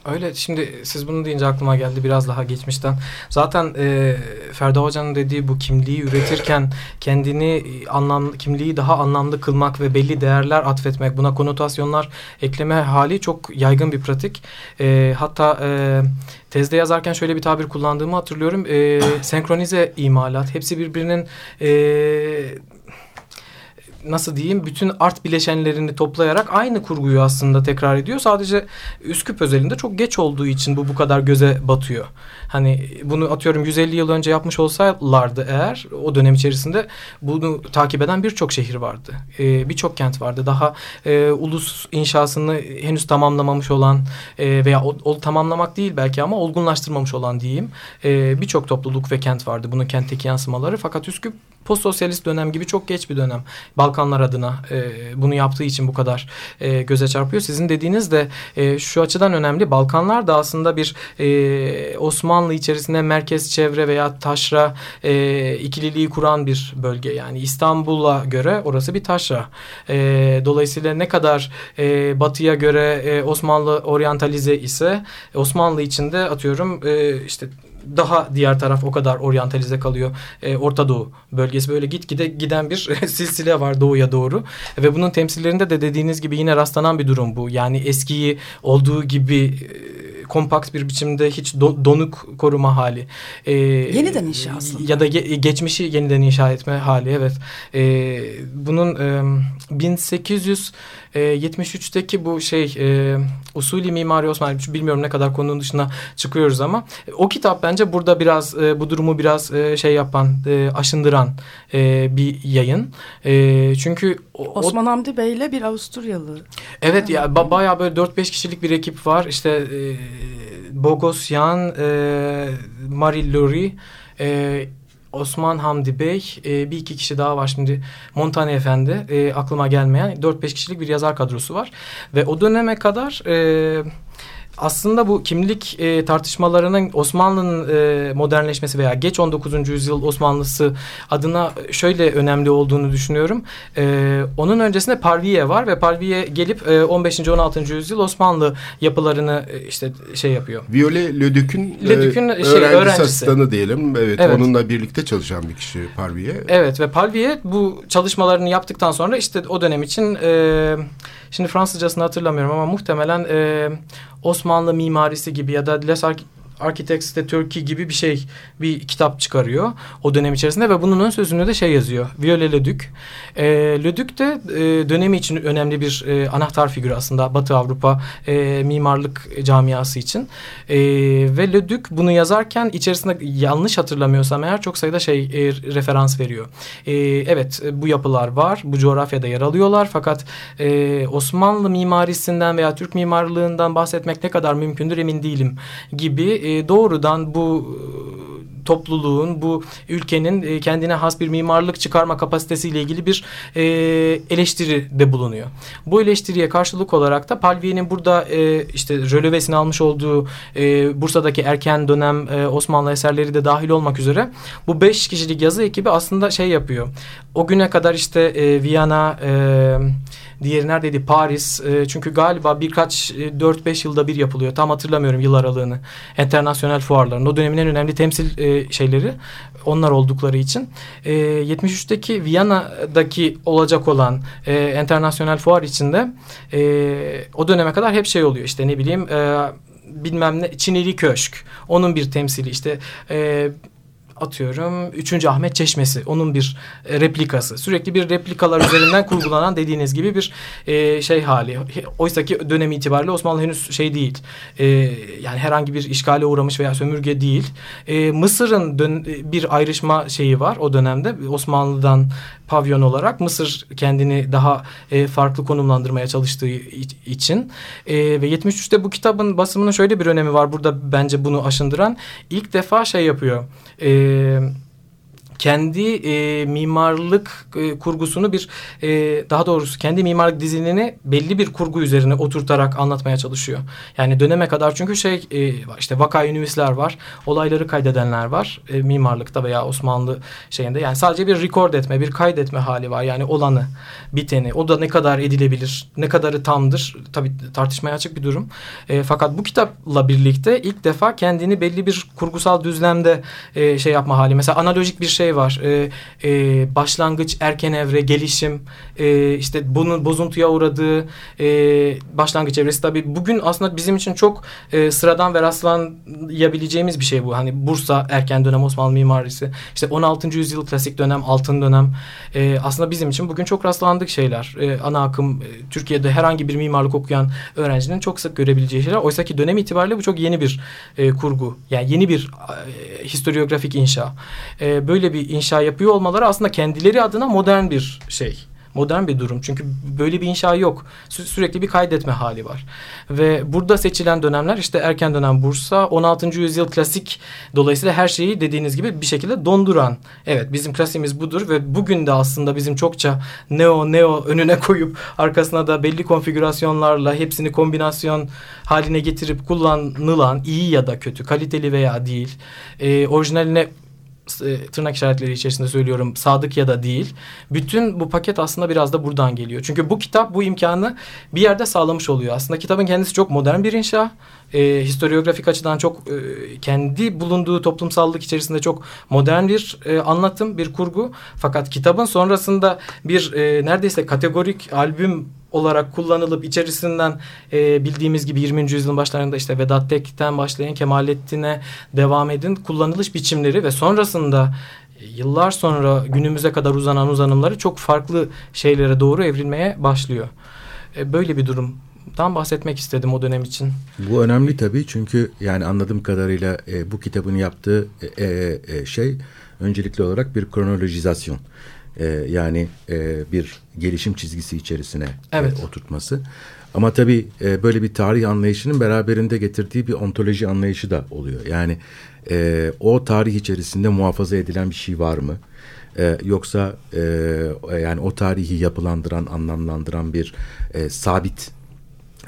Öyle şimdi siz bunu deyince aklıma geldi biraz daha geçmişten. Zaten e, Ferda Hoca'nın dediği bu kimliği üretirken kendini anlam kimliği daha anlamlı kılmak ve belli değerler atfetmek buna konotasyonlar ekleme hali çok yaygın bir pratik. E, hatta e, tezde yazarken şöyle bir tabir kullandığımı hatırlıyorum. E, senkronize imalat hepsi birbirinin e, nasıl diyeyim bütün art bileşenlerini toplayarak aynı kurguyu aslında tekrar ediyor. Sadece Üsküp özelinde çok geç olduğu için bu bu kadar göze batıyor. Hani bunu atıyorum 150 yıl önce yapmış olsalardı eğer o dönem içerisinde bunu takip eden birçok şehir vardı. Ee, birçok kent vardı. Daha e, ulus inşasını henüz tamamlamamış olan e, veya o, o tamamlamak değil belki ama olgunlaştırmamış olan diyeyim. E, birçok topluluk ve kent vardı. Bunun kentteki yansımaları. Fakat Üsküp postsosyalist dönem gibi çok geç bir dönem. Balkan Balkanlar adına e, bunu yaptığı için bu kadar e, göze çarpıyor. Sizin dediğiniz de e, şu açıdan önemli. Balkanlar da aslında bir e, Osmanlı içerisinde merkez çevre veya taşra e, ikililiği kuran bir bölge. Yani İstanbul'a göre orası bir taşra. E, dolayısıyla ne kadar e, batıya göre e, Osmanlı oryantalize ise Osmanlı içinde atıyorum e, işte daha diğer taraf o kadar oryantalize kalıyor. E, Orta Doğu bölgesi böyle gitgide giden bir [laughs] silsile var doğuya doğru. Ve bunun temsillerinde de dediğiniz gibi yine rastlanan bir durum bu. Yani eskiyi olduğu gibi e, kompakt bir biçimde hiç do, donuk koruma hali. E, yeniden inşa aslında. Ya da ge, geçmişi yeniden inşa etme hali evet. E, bunun e, 1800 e, 73'teki bu şey e, usulü mimari Osmanlı bilmiyorum ne kadar konunun dışına çıkıyoruz ama o kitap bence burada biraz e, bu durumu biraz e, şey yapan e, aşındıran e, bir yayın. E, çünkü o, Osman Hamdi Bey ile bir Avusturyalı. Evet ya ba bayağı böyle 4-5 kişilik bir ekip var. İşte e, Bogosyan, e, Marie Lurie, e, Osman Hamdi Bey, e, bir iki kişi daha var şimdi. Montane Efendi, e, aklıma gelmeyen 4-5 kişilik bir yazar kadrosu var. Ve o döneme kadar... E, aslında bu kimlik e, tartışmalarının Osmanlı'nın e, modernleşmesi veya geç 19. yüzyıl Osmanlısı adına şöyle önemli olduğunu düşünüyorum. E, onun öncesinde Parviye var ve Parviye gelip e, 15. 16. yüzyıl Osmanlı yapılarını e, işte şey yapıyor. Viole Lödük'ün e, Lödük'ün e, şey, öğrencisi, öğrencisi asistanı diyelim. Evet, evet, onunla birlikte çalışan bir kişi Parviye. Evet ve Parviye bu çalışmalarını yaptıktan sonra işte o dönem için e, şimdi Fransızcasını hatırlamıyorum ama muhtemelen e, Osmanlı mimarisi gibi ya da Les Architects de Turkey gibi bir şey bir kitap çıkarıyor o dönem içerisinde ve bunun ön sözünü de şey yazıyor. Viole Leduc. E, Leduc de e, dönemi için önemli bir e, anahtar figürü aslında Batı Avrupa e, mimarlık camiası için. E, ve Leduc bunu yazarken içerisinde yanlış hatırlamıyorsam eğer çok sayıda şey e, referans veriyor. E, evet bu yapılar var. Bu coğrafyada yer alıyorlar fakat e, Osmanlı mimarisinden veya Türk mimarlığından bahsetmek ne kadar mümkündür emin değilim gibi e, doğrudan bu e, topluluğun, bu ülkenin e, kendine has bir mimarlık çıkarma kapasitesiyle ilgili bir e, eleştiri de bulunuyor. Bu eleştiriye karşılık olarak da Palviye'nin burada e, işte rölevesini almış olduğu e, Bursa'daki erken dönem e, Osmanlı eserleri de dahil olmak üzere bu beş kişilik yazı ekibi aslında şey yapıyor. O güne kadar işte e, Viyana, e, Diğeri neredeydi? Paris. E, çünkü galiba birkaç e, 4-5 yılda bir yapılıyor. Tam hatırlamıyorum yıl aralığını. Enternasyonel fuarların. O dönemin en önemli temsil e, şeyleri onlar oldukları için. E, 73'teki Viyana'daki olacak olan e, enternasyonel fuar içinde e, o döneme kadar hep şey oluyor. İşte ne bileyim e, bilmem ne Çinili Köşk. Onun bir temsili işte e, atıyorum 3. Ahmet Çeşmesi onun bir e, replikası. Sürekli bir replikalar üzerinden kurgulanan dediğiniz gibi bir e, şey hali. Oysa ki dönem itibariyle Osmanlı henüz şey değil. E, yani herhangi bir işgale uğramış veya sömürge değil. E, Mısır'ın bir ayrışma şeyi var o dönemde Osmanlı'dan pavyon olarak Mısır kendini daha e, farklı konumlandırmaya çalıştığı için e, ve 73'te bu kitabın basımının şöyle bir önemi var burada bence bunu aşındıran ilk defa şey yapıyor. Eee kendi e, mimarlık e, kurgusunu bir e, daha doğrusu kendi mimarlık dizinini belli bir kurgu üzerine oturtarak anlatmaya çalışıyor. Yani döneme kadar çünkü şey e, işte vaka üniversiteler var, olayları kaydedenler var e, mimarlıkta veya Osmanlı şeyinde. Yani sadece bir record etme, bir kaydetme hali var. Yani olanı, biteni. O da ne kadar edilebilir, ne kadarı tamdır tabii tartışmaya açık bir durum. E, fakat bu kitapla birlikte ilk defa kendini belli bir kurgusal düzlemde e, şey yapma hali. Mesela analojik bir şey var. E, e, başlangıç, erken evre, gelişim, e, işte bunun bozuntuya uğradığı e, başlangıç evresi. Tabii bugün aslında bizim için çok e, sıradan ve rastlayabileceğimiz bir şey bu. Hani Bursa erken dönem Osmanlı mimarisi. İşte 16. yüzyıl klasik dönem, altın dönem. E, aslında bizim için bugün çok rastlandık şeyler. E, ana akım e, Türkiye'de herhangi bir mimarlık okuyan öğrencinin çok sık görebileceği şeyler. Oysa ki dönem itibariyle bu çok yeni bir e, kurgu. Yani yeni bir e, historiografik inşa. E, böyle bir inşa yapıyor olmaları aslında kendileri adına modern bir şey modern bir durum. Çünkü böyle bir inşa yok. Sü- sürekli bir kaydetme hali var. Ve burada seçilen dönemler işte erken dönem Bursa, 16. yüzyıl klasik dolayısıyla her şeyi dediğiniz gibi bir şekilde donduran. Evet bizim klasiğimiz budur ve bugün de aslında bizim çokça neo neo önüne koyup arkasına da belli konfigürasyonlarla hepsini kombinasyon haline getirip kullanılan iyi ya da kötü, kaliteli veya değil, e, orijinaline tırnak işaretleri içerisinde söylüyorum sadık ya da değil. Bütün bu paket aslında biraz da buradan geliyor. Çünkü bu kitap bu imkanı bir yerde sağlamış oluyor. Aslında kitabın kendisi çok modern bir inşa. E, historiografik açıdan çok e, kendi bulunduğu toplumsallık içerisinde çok modern bir e, anlatım, bir kurgu. Fakat kitabın sonrasında bir e, neredeyse kategorik albüm olarak kullanılıp içerisinden e, bildiğimiz gibi 20. yüzyılın başlarında işte Vedat Tek'ten başlayan Kemalettin'e devam edin kullanılış biçimleri ve sonrasında e, yıllar sonra günümüze kadar uzanan uzanımları çok farklı şeylere doğru evrilmeye başlıyor. E, böyle bir durumdan bahsetmek istedim o dönem için. Bu önemli tabii çünkü yani anladığım kadarıyla e, bu kitabın yaptığı e, e, şey öncelikli olarak bir kronolojizasyon. E, yani e, bir gelişim çizgisi içerisine evet. e, oturtması. Ama tabii e, böyle bir tarih anlayışının beraberinde getirdiği bir ontoloji anlayışı da oluyor. Yani e, o tarih içerisinde muhafaza edilen bir şey var mı? E, yoksa e, yani o tarihi yapılandıran, anlamlandıran bir e, sabit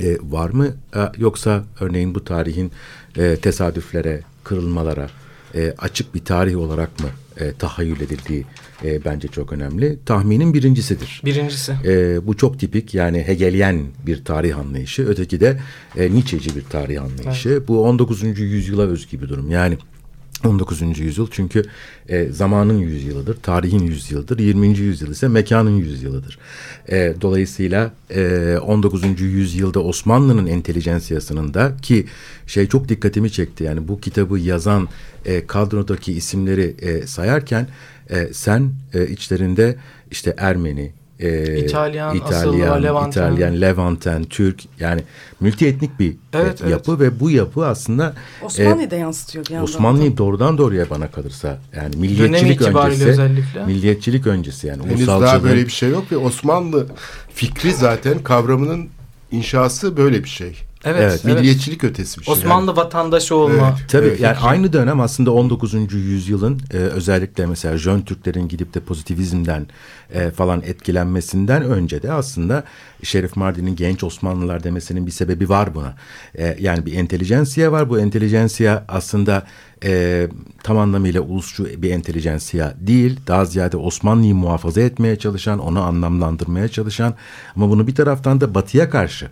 e, var mı? E, yoksa örneğin bu tarihin e, tesadüflere, kırılmalara e, açık bir tarih olarak mı e, tahayyül edildiği e, bence çok önemli. Tahminin birincisidir. Birincisi. E, bu çok tipik yani Hegelyen bir tarih anlayışı. Öteki de e, Nietzsche'ci bir tarih anlayışı. Evet. Bu 19. yüzyıla özgü bir durum. Yani 19. yüzyıl çünkü e, zamanın yüzyılıdır, tarihin yüzyılıdır. 20. yüzyıl ise mekanın yüzyılıdır. E, dolayısıyla e, 19. yüzyılda Osmanlı'nın entelijensiyasının da ki şey çok dikkatimi çekti. Yani bu kitabı yazan e, kadrodaki isimleri e, sayarken e, sen e, içlerinde işte Ermeni, e, İtalyan, İtalyan, asıllı, Levanten. İtalyan, Levanten, Türk yani multietnik bir evet, e, yapı evet. ve bu yapı aslında Osmanlı'yı e, da yansıtıyor bir. Osmanlı'yı doğrudan doğruya bana kalırsa yani milliyetçilik öncesi özellikle. milliyetçilik öncesi yani Henüz daha böyle bir şey yok ve Osmanlı fikri zaten kavramının inşası böyle bir şey. Evet, evet. Milliyetçilik ötesi bir şey. Osmanlı yani. vatandaşı olma. Evet, Tabii evet, yani aynı dönem aslında 19. yüzyılın e, özellikle mesela Jön Türklerin gidip de pozitivizmden e, falan etkilenmesinden önce de aslında Şerif Mardin'in genç Osmanlılar demesinin bir sebebi var buna. E, yani bir entelijensiya var. Bu entelijensiya aslında e, tam anlamıyla ulusçu bir entelijensiya değil. Daha ziyade Osmanlı'yı muhafaza etmeye çalışan, onu anlamlandırmaya çalışan ama bunu bir taraftan da batıya karşı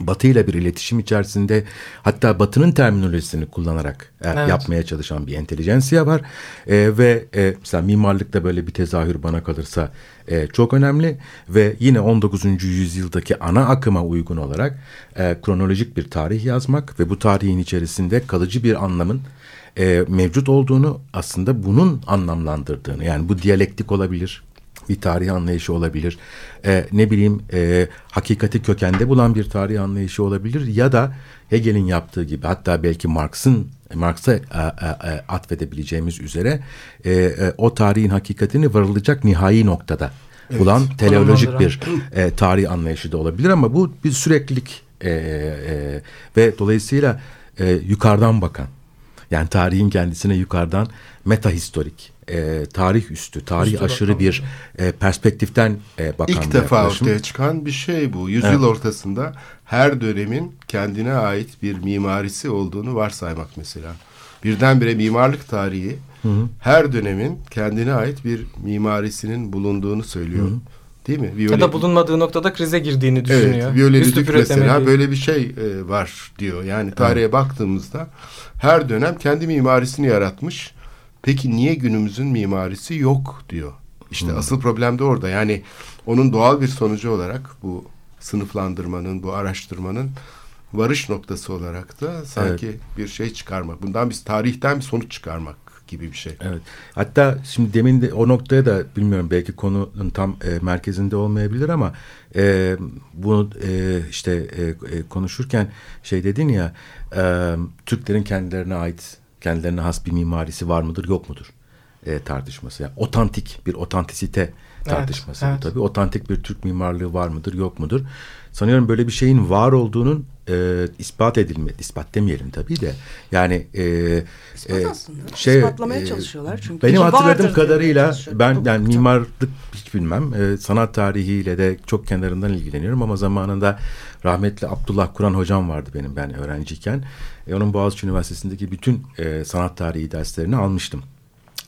Batı ile bir iletişim içerisinde hatta Batı'nın terminolojisini kullanarak e, evet. yapmaya çalışan bir entelijensiya var. E, ve e, mesela mimarlıkta böyle bir tezahür bana kalırsa e, çok önemli ve yine 19. yüzyıldaki ana akıma uygun olarak e, kronolojik bir tarih yazmak ve bu tarihin içerisinde kalıcı bir anlamın e, mevcut olduğunu aslında bunun anlamlandırdığını yani bu diyalektik olabilir bir tarih anlayışı olabilir. E, ne bileyim e, hakikati kökende bulan bir tarih anlayışı olabilir ya da Hegel'in yaptığı gibi hatta belki Marx'ın Marx'a e, e, e, atfedebileceğimiz üzere e, e, o tarihin hakikatini varılacak nihai noktada evet, bulan teleolojik bir e, tarih anlayışı da olabilir ama bu bir süreklilik e, e, ve dolayısıyla e, yukarıdan bakan yani tarihin kendisine yukarıdan metahistorik e, tarih üstü, tarih üstü aşırı bakalım. bir e, perspektiften e, bakan İlk defa yaklaşım. ortaya çıkan bir şey bu. Yüzyıl evet. ortasında her dönemin kendine ait bir mimarisi olduğunu varsaymak mesela. Birdenbire mimarlık tarihi hı hı. her dönemin kendine ait bir mimarisinin bulunduğunu söylüyor. Hı hı. Değil mi? Viyole... Ya da bulunmadığı noktada krize girdiğini düşünüyor. Evet, Viyole mesela böyle bir şey e, var diyor. Yani tarihe evet. baktığımızda her dönem kendi mimarisini yaratmış Peki niye günümüzün mimarisi yok diyor. İşte hmm. asıl problem de orada. Yani onun doğal bir sonucu olarak bu sınıflandırmanın, bu araştırmanın varış noktası olarak da sanki evet. bir şey çıkarmak. Bundan biz tarihten bir sonuç çıkarmak gibi bir şey. Evet. Hatta şimdi demin de o noktaya da bilmiyorum belki konunun tam e, merkezinde olmayabilir ama e, bunu e, işte e, e, konuşurken şey dedin ya e, Türklerin kendilerine ait kendilerine has bir mimarisi var mıdır yok mudur e, tartışması. Yani otantik bir otantisite tartışması evet. bu tabii. Otantik bir Türk mimarlığı var mıdır yok mudur? Sanıyorum böyle bir şeyin var olduğunun e, ispat edilme, ispat demeyelim tabii de yani e, İspat e, aslında. şey, İspatlamaya e, çalışıyorlar çünkü. Benim hatırladığım kadarıyla ben Bu- yani bu- mimarlık hiç bilmem. E, sanat tarihiyle de çok kenarından ilgileniyorum ama zamanında rahmetli Abdullah Kur'an hocam vardı benim ben öğrenciyken. E, onun Boğaziçi Üniversitesi'ndeki bütün e, sanat tarihi derslerini almıştım.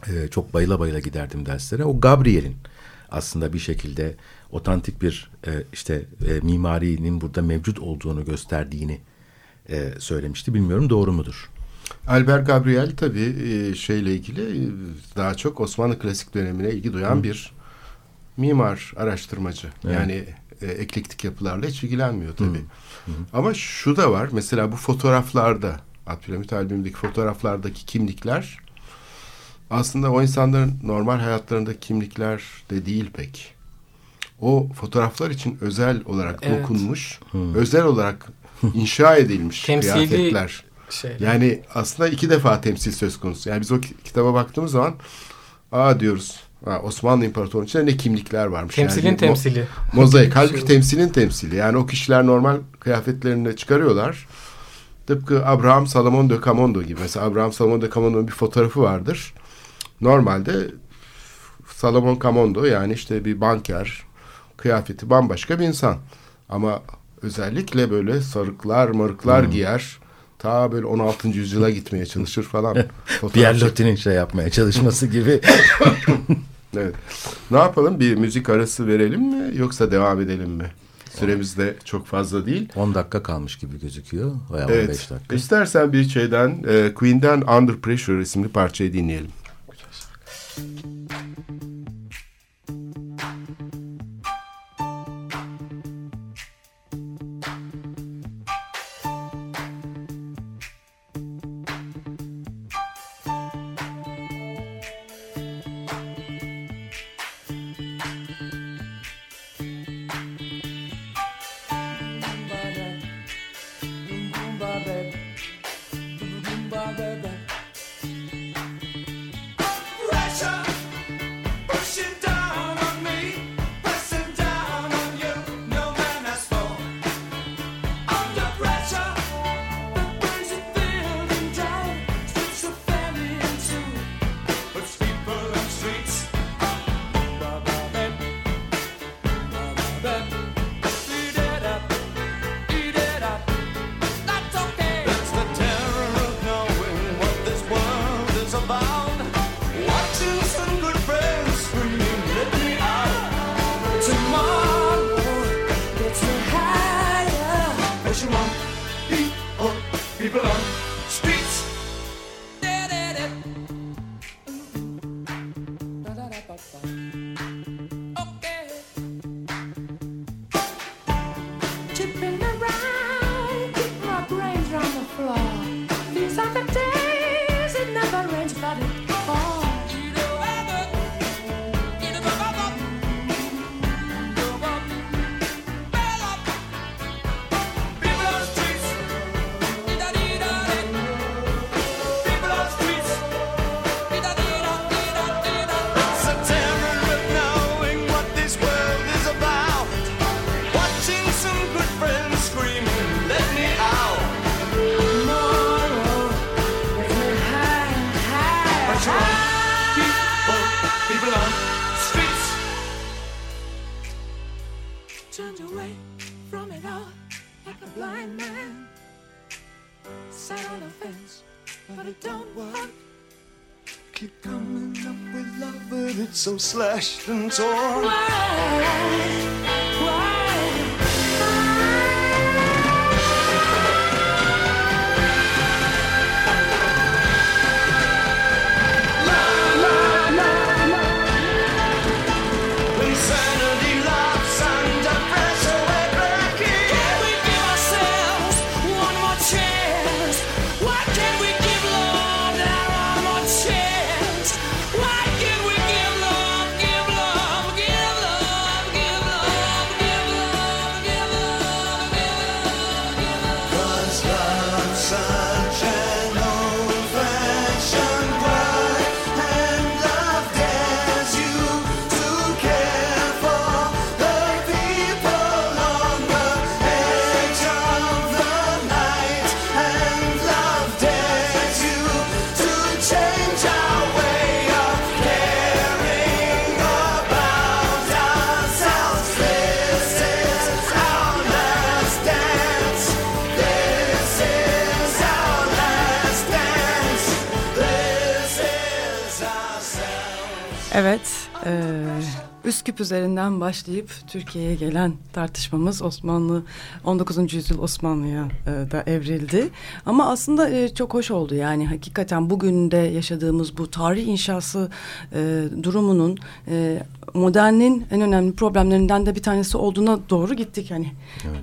E, çok bayıla bayıla giderdim derslere. O Gabriel'in aslında bir şekilde otantik bir e, işte e, mimarinin burada mevcut olduğunu gösterdiğini e, söylemişti. Bilmiyorum doğru mudur? Albert Gabriel tabii e, şeyle ilgili e, daha çok Osmanlı klasik dönemine ilgi duyan bir mimar, araştırmacı. Evet. Yani e, eklektik yapılarla hiç ilgilenmiyor tabii. Ama şu da var. Mesela bu fotoğraflarda, Abdülhamit albümündeki fotoğraflardaki kimlikler aslında o insanların normal hayatlarındaki kimlikler de değil pek. O fotoğraflar için özel olarak Evet. dokunmuş, özel olarak [laughs] inşa edilmiş kıyafetler. Şey. Yani aslında iki defa temsil söz konusu. Yani biz o ki- kitaba baktığımız zaman aa diyoruz ha, Osmanlı İmparatorluğu'nun içinde ne kimlikler varmış. temsilin yani, mo- temsili. [laughs] mozaik. Halbuki temsilin temsili. Yani o kişiler normal kıyafetlerini çıkarıyorlar. Tıpkı Abraham Salomon de Camondo gibi. Mesela Abraham Salomon de Camondo'nun bir fotoğrafı vardır. Normalde Salomon Camondo yani işte bir banker kıyafeti bambaşka bir insan. Ama özellikle böyle sarıklar marıklar giyer. Ta böyle 16. yüzyıla gitmeye çalışır falan. [laughs] Pierre Loti'nin şey yapmaya çalışması gibi. [laughs] Evet. Ne yapalım? Bir müzik arası verelim mi yoksa devam edelim mi? Süremiz de çok fazla değil. 10 dakika kalmış gibi gözüküyor. Veya Evet. 15 dakika. İstersen bir şeyden e, Queen'den Under Pressure isimli parçayı dinleyelim. Pressure slashed and torn. Evet, e, Üsküp üzerinden başlayıp Türkiye'ye gelen tartışmamız Osmanlı 19. yüzyıl Osmanlı'ya e, da evrildi. Ama aslında e, çok hoş oldu yani hakikaten bugün de yaşadığımız bu tarih inşası e, durumunun e, modernin en önemli problemlerinden de bir tanesi olduğuna doğru gittik. Yani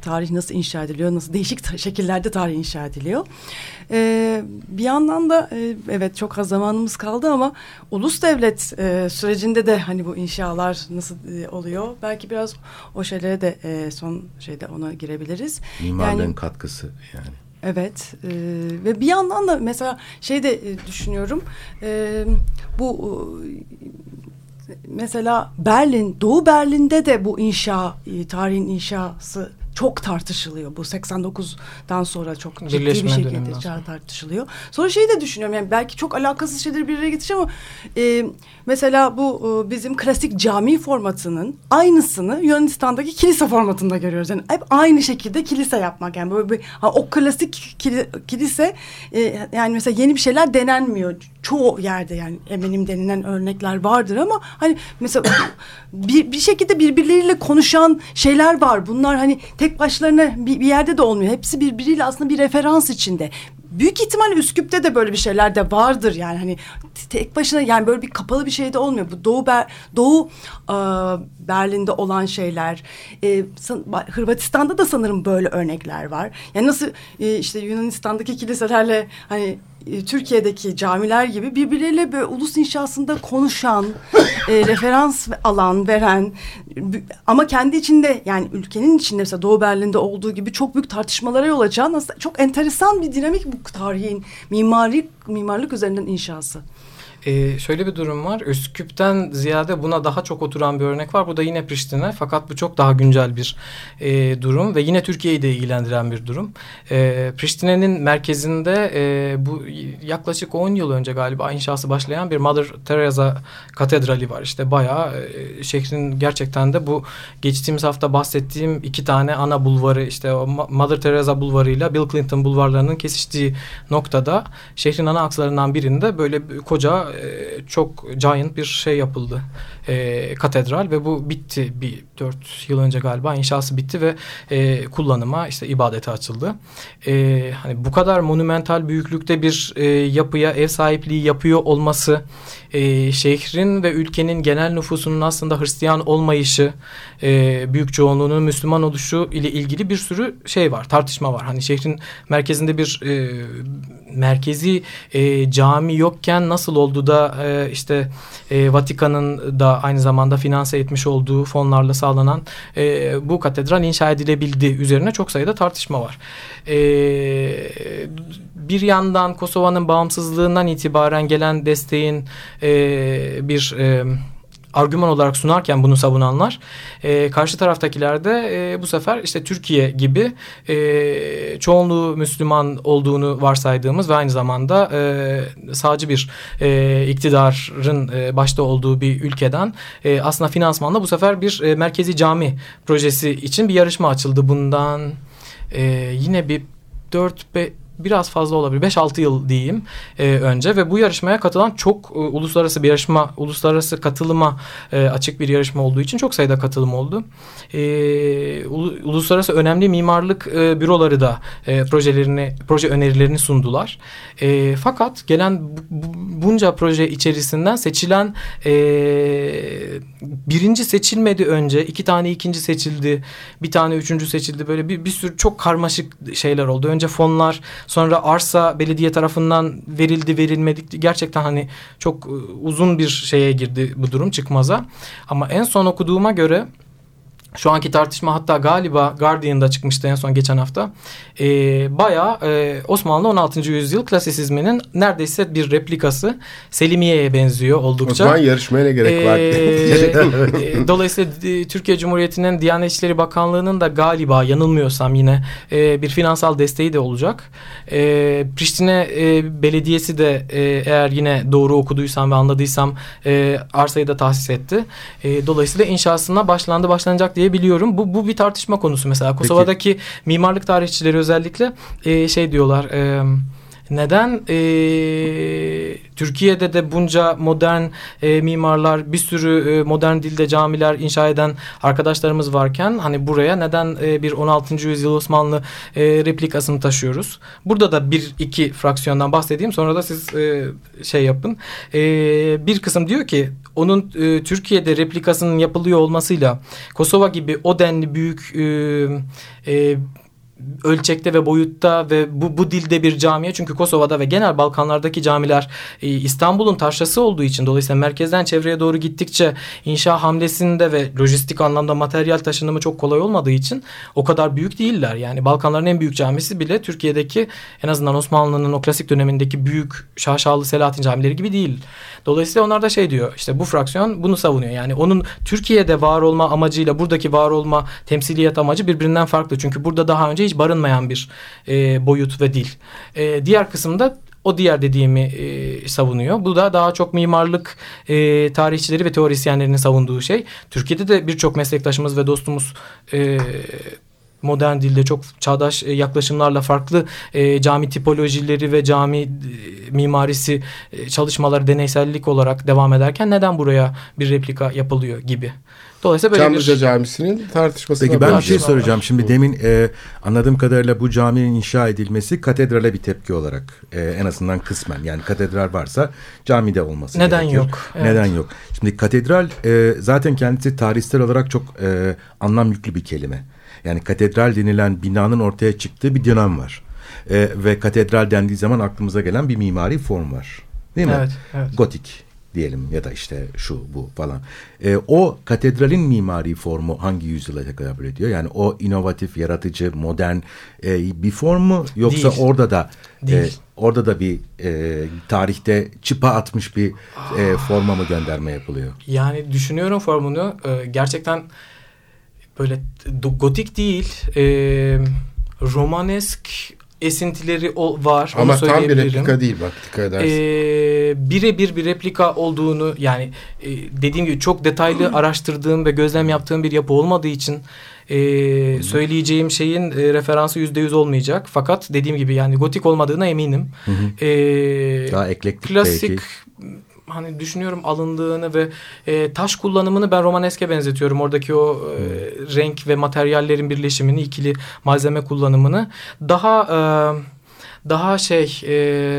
tarih nasıl inşa ediliyor, nasıl değişik şekillerde tarih inşa ediliyor. E, bir yandan da e, evet çok az zamanımız kaldı ama ulus devlet e, sürecinde de hani bu inşalar nasıl e, oluyor? Belki biraz o şeylere de e, son şeyde ona girebiliriz. Mimarlığın Yani- katkısı yani. Evet e, ve bir yandan da mesela şey de e, düşünüyorum e, bu e, mesela Berlin Doğu Berlin'de de bu inşa e, tarihin inşası çok tartışılıyor. Bu 89'dan sonra çok ciddi bir şekilde tartışılıyor. Sonra şeyi de düşünüyorum yani belki çok alakasız şeyleri bir araya getireceğim ama e, mesela bu e, bizim klasik cami formatının aynısını Yunanistan'daki kilise formatında görüyoruz. Yani hep aynı şekilde kilise yapmak yani böyle bir ha, o klasik kili- kilise e, yani mesela yeni bir şeyler denenmiyor. Çoğu yerde yani eminim denilen örnekler vardır ama hani mesela [coughs] bir, bir şekilde birbirleriyle konuşan şeyler var. Bunlar hani tek başlarına bir, bir yerde de olmuyor. Hepsi birbiriyle aslında bir referans içinde. Büyük ihtimal Üsküp'te de böyle bir şeyler de vardır yani hani tek başına yani böyle bir kapalı bir şey de olmuyor. Bu Doğu Ber Doğu e, Berlin'de olan şeyler e, Hırvatistan'da da sanırım böyle örnekler var. Yani nasıl e, işte Yunanistan'daki kiliselerle hani e, Türkiye'deki camiler gibi birbirleriyle böyle ulus inşasında konuşan, e, [laughs] referans alan veren ama kendi içinde yani ülkenin içinde mesela Doğu Berlin'de olduğu gibi çok büyük tartışmalara yol açan aslında çok enteresan bir dinamik bu tarihin mimari mimarlık üzerinden inşası. Ee, şöyle bir durum var. Üsküp'ten ziyade buna daha çok oturan bir örnek var. Bu da yine Priştine. Fakat bu çok daha güncel bir e, durum ve yine Türkiye'yi de ilgilendiren bir durum. E, Priştine'nin merkezinde e, bu yaklaşık 10 yıl önce galiba inşası başlayan bir Mother Teresa Katedrali var. İşte bayağı e, şehrin gerçekten de bu geçtiğimiz hafta bahsettiğim iki tane ana bulvarı işte o Mother Teresa bulvarı ile Bill Clinton bulvarlarının kesiştiği noktada şehrin ana akslarından birinde böyle koca e, çok giant bir şey yapıldı. E, katedral ve bu bitti bir dört yıl önce galiba inşası bitti ve e, kullanıma işte ibadete açıldı. E, hani bu kadar monumental büyüklükte bir e, yapıya ev sahipliği yapıyor olması e, şehrin ve ülkenin genel nüfusunun aslında Hristiyan olmayışı e, büyük çoğunluğunun Müslüman oluşu ile ilgili bir sürü şey var tartışma var. Hani şehrin merkezinde bir e, merkezi e, cami yokken nasıl oldu da e, işte e, Vatikan'ın da aynı zamanda finanse etmiş olduğu fonlarla sağlanan e, bu katedral inşa edilebildi üzerine çok sayıda tartışma var. E, bir yandan Kosova'nın bağımsızlığından itibaren gelen desteğin e, bir e, argüman olarak sunarken bunu savunanlar e, karşı taraftakiler de e, bu sefer işte Türkiye gibi e, çoğunluğu Müslüman olduğunu varsaydığımız ve aynı zamanda e, sağcı bir e, iktidarın e, başta olduğu bir ülkeden e, aslında finansmanla bu sefer bir e, merkezi cami projesi için bir yarışma açıldı. Bundan e, yine bir 4 biraz fazla olabilir. 5-6 yıl diyeyim e, önce ve bu yarışmaya katılan çok e, uluslararası bir yarışma, uluslararası katılıma e, açık bir yarışma olduğu için çok sayıda katılım oldu. E, ulu- uluslararası önemli mimarlık e, büroları da e, projelerini, proje önerilerini sundular. E, fakat gelen bu- bu- bunca proje içerisinden seçilen e, birinci seçilmedi önce, iki tane ikinci seçildi, bir tane üçüncü seçildi. Böyle bir, bir sürü çok karmaşık şeyler oldu. Önce fonlar, sonra arsa belediye tarafından verildi, verilmedi. Gerçekten hani çok e, uzun bir şeye girdi bu durum çıkmaza. Ama en son okuduğuma göre şu anki tartışma hatta galiba Guardian'da çıkmıştı en son geçen hafta. E, bayağı e, Osmanlı 16. yüzyıl klasisizminin neredeyse bir replikası Selimiye'ye benziyor oldukça. zaman yarışmaya ne gerek var? Ee, e, Dolayısıyla e, Türkiye Cumhuriyeti'nin Diyanet İşleri Bakanlığı'nın da galiba yanılmıyorsam yine e, bir finansal desteği de olacak. E, Priştine e, Belediyesi de e, eğer yine doğru okuduysam ve anladıysam e, arsayı da tahsis etti. E, dolayısıyla inşasına başlandı başlanacak diye biliyorum. Bu, bu bir tartışma konusu mesela. Kosova'daki mimarlık tarihçileri özellikle e, şey diyorlar... E, neden e, Türkiye'de de bunca modern e, mimarlar, bir sürü e, modern dilde camiler inşa eden arkadaşlarımız varken hani buraya neden e, bir 16. yüzyıl Osmanlı e, replikasını taşıyoruz? Burada da bir iki fraksiyondan bahsedeyim sonra da siz e, şey yapın. E, bir kısım diyor ki onun e, Türkiye'de replikasının yapılıyor olmasıyla Kosova gibi o denli büyük e, e, ölçekte ve boyutta ve bu, bu dilde bir camiye çünkü Kosova'da ve genel Balkanlardaki camiler e, İstanbul'un taşrası olduğu için dolayısıyla merkezden çevreye doğru gittikçe inşa hamlesinde ve lojistik anlamda materyal taşınımı çok kolay olmadığı için o kadar büyük değiller. Yani Balkanların en büyük camisi bile Türkiye'deki en azından Osmanlı'nın o klasik dönemindeki büyük şaşalı Selahattin camileri gibi değil. Dolayısıyla onlar da şey diyor işte bu fraksiyon bunu savunuyor. Yani onun Türkiye'de var olma amacıyla buradaki var olma temsiliyet amacı birbirinden farklı. Çünkü burada daha önce hiç barınmayan bir e, boyut ve dil. E, diğer kısımda o diğer dediğimi e, savunuyor. Bu da daha çok mimarlık e, tarihçileri ve teorisyenlerinin savunduğu şey. Türkiye'de de birçok meslektaşımız ve dostumuz e, modern dilde çok çağdaş e, yaklaşımlarla farklı e, cami tipolojileri ve cami e, mimarisi e, çalışmaları deneysellik olarak devam ederken neden buraya bir replika yapılıyor gibi. Dolayısıyla böyle Çamlıca bir Camii'nin tartışmasına Peki ben bir şey soracağım. Şimdi demin e, anladığım kadarıyla bu caminin inşa edilmesi katedrale bir tepki olarak e, en azından kısmen. Yani katedral varsa camide olması Neden gerekiyor. yok? Evet. Neden yok? Şimdi katedral e, zaten kendisi tarihsel olarak çok e, anlam yüklü bir kelime. Yani katedral denilen binanın ortaya çıktığı bir dönem var. E, ve katedral dendiği zaman aklımıza gelen bir mimari form var. Değil mi? Evet, evet. Gotik diyelim ya da işte şu bu falan. E, o katedralin mimari formu hangi yüzyıla tekabül ediyor? Yani o inovatif, yaratıcı, modern e, bir form mu yoksa Değil. orada da e, Değil. orada da bir e, tarihte çıpa atmış bir e, forma mı gönderme yapılıyor? Yani düşünüyorum formunu e, gerçekten böyle gotik değil e, romanesk esintileri o var. onu Ama tam bir replika değil bak dikkat edersin. Ee, birebir bir replika olduğunu yani e, dediğim gibi çok detaylı [clears throat] araştırdığım ve gözlem yaptığım bir yapı olmadığı için e, söyleyeceğim şeyin e, referansı yüzde yüz olmayacak. Fakat dediğim gibi yani gotik olmadığına eminim. E, Daha eklektik klasik belki. Hani düşünüyorum alındığını ve e, taş kullanımını ben romaneske benzetiyorum. Oradaki o e, renk ve materyallerin birleşimini, ikili malzeme kullanımını daha e, daha şey e,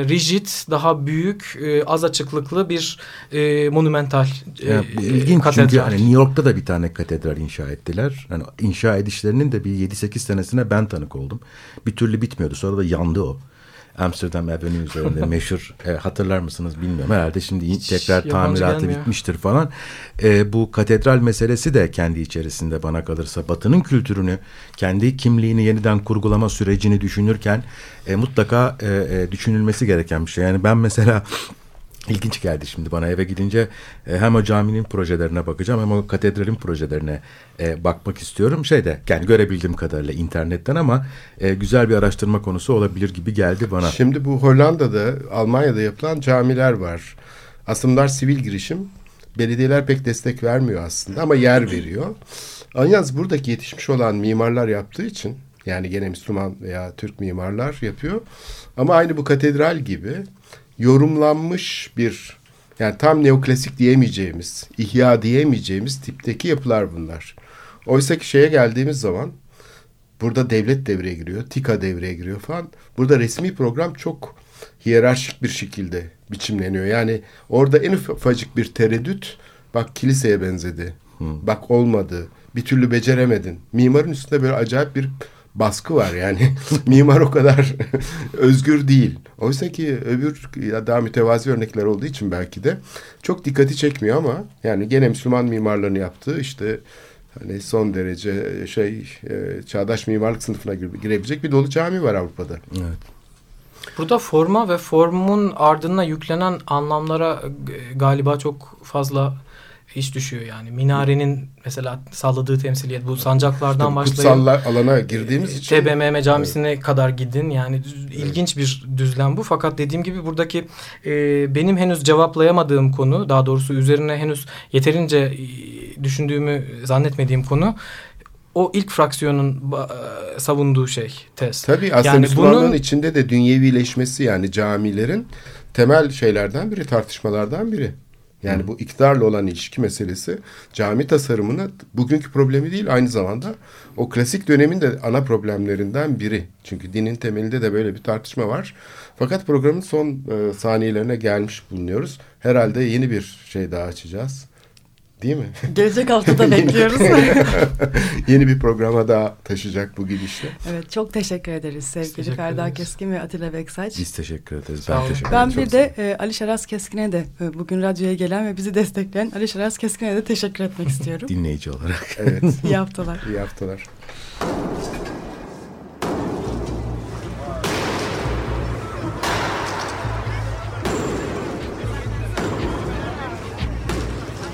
rigid, daha büyük, e, az açıklıklı bir e, monumental e, Ya, ilginç çünkü katedral. hani New York'ta da bir tane katedral inşa ettiler. Hani inşa edişlerinin de bir 7-8 senesine ben tanık oldum. Bir türlü bitmiyordu. Sonra da yandı o. Amsterdam Avenue üzerinde [laughs] meşhur e, hatırlar mısınız bilmiyorum. Herhalde şimdi Hiç tekrar tamiratı gelmiyor. bitmiştir falan. E, bu katedral meselesi de kendi içerisinde bana kalırsa Batı'nın kültürünü, kendi kimliğini yeniden kurgulama sürecini düşünürken e, mutlaka e, e, düşünülmesi gereken bir şey. Yani ben mesela İlginç geldi şimdi bana eve gidince e, hem o caminin projelerine bakacağım hem o katedralin projelerine e, bakmak istiyorum. Şeyde yani görebildiğim kadarıyla internetten ama e, güzel bir araştırma konusu olabilir gibi geldi bana. Şimdi bu Hollanda'da, Almanya'da yapılan camiler var. Aslında sivil girişim. Belediyeler pek destek vermiyor aslında ama yer veriyor. Yalnız buradaki yetişmiş olan mimarlar yaptığı için yani gene Müslüman veya Türk mimarlar yapıyor. Ama aynı bu katedral gibi yorumlanmış bir yani tam neoklasik diyemeyeceğimiz, ihya diyemeyeceğimiz tipteki yapılar bunlar. Oysa ki şeye geldiğimiz zaman burada devlet devreye giriyor, TİKA devreye giriyor falan. Burada resmi program çok hiyerarşik bir şekilde biçimleniyor. Yani orada en ufacık bir tereddüt bak kiliseye benzedi. Bak olmadı. Bir türlü beceremedin. Mimarın üstünde böyle acayip bir baskı var yani. [laughs] Mimar o kadar [laughs] özgür değil. Oysa ki öbür ya daha mütevazi örnekler olduğu için belki de çok dikkati çekmiyor ama yani gene Müslüman mimarların yaptığı işte hani son derece şey e, çağdaş mimarlık sınıfına gire- girebilecek bir dolu cami var Avrupa'da. Evet. Burada forma ve formun ardına yüklenen anlamlara e, galiba çok fazla iş düşüyor yani. Minarenin mesela sağladığı temsiliyet bu sancaklardan İşte başlayıp alana girdiğimiz için TBMM camisine kadar gidin. Yani ilginç bir düzlem bu. Fakat dediğim gibi buradaki e, benim henüz cevaplayamadığım konu, daha doğrusu üzerine henüz yeterince e, düşündüğümü zannetmediğim konu o ilk fraksiyonun e, savunduğu şey tez. Tabii aslında Yani Müslümanlığın bunun- içinde de dünyevileşmesi yani camilerin temel şeylerden biri, tartışmalardan biri. Yani bu iktidarla olan ilişki meselesi cami tasarımını bugünkü problemi değil aynı zamanda o klasik dönemin de ana problemlerinden biri. Çünkü dinin temelinde de böyle bir tartışma var. Fakat programın son e, saniyelerine gelmiş bulunuyoruz. Herhalde yeni bir şey daha açacağız. Değil mi? Gelecek hafta da [laughs] bekliyoruz. yeni bir [laughs] programa daha taşıyacak bu gidişle. evet çok teşekkür ederiz sevgili teşekkür Ferda ederiz. Keskin ve Atilla Beksaç. Biz teşekkür ederiz. Ben teşekkür Ben ederim. bir Çok de e, Ali Şaraz Keskin'e de e, bugün radyoya gelen ve bizi destekleyen Ali Şaraz Keskin'e de teşekkür etmek [laughs] istiyorum. dinleyici olarak. Evet. İyi haftalar. İyi haftalar.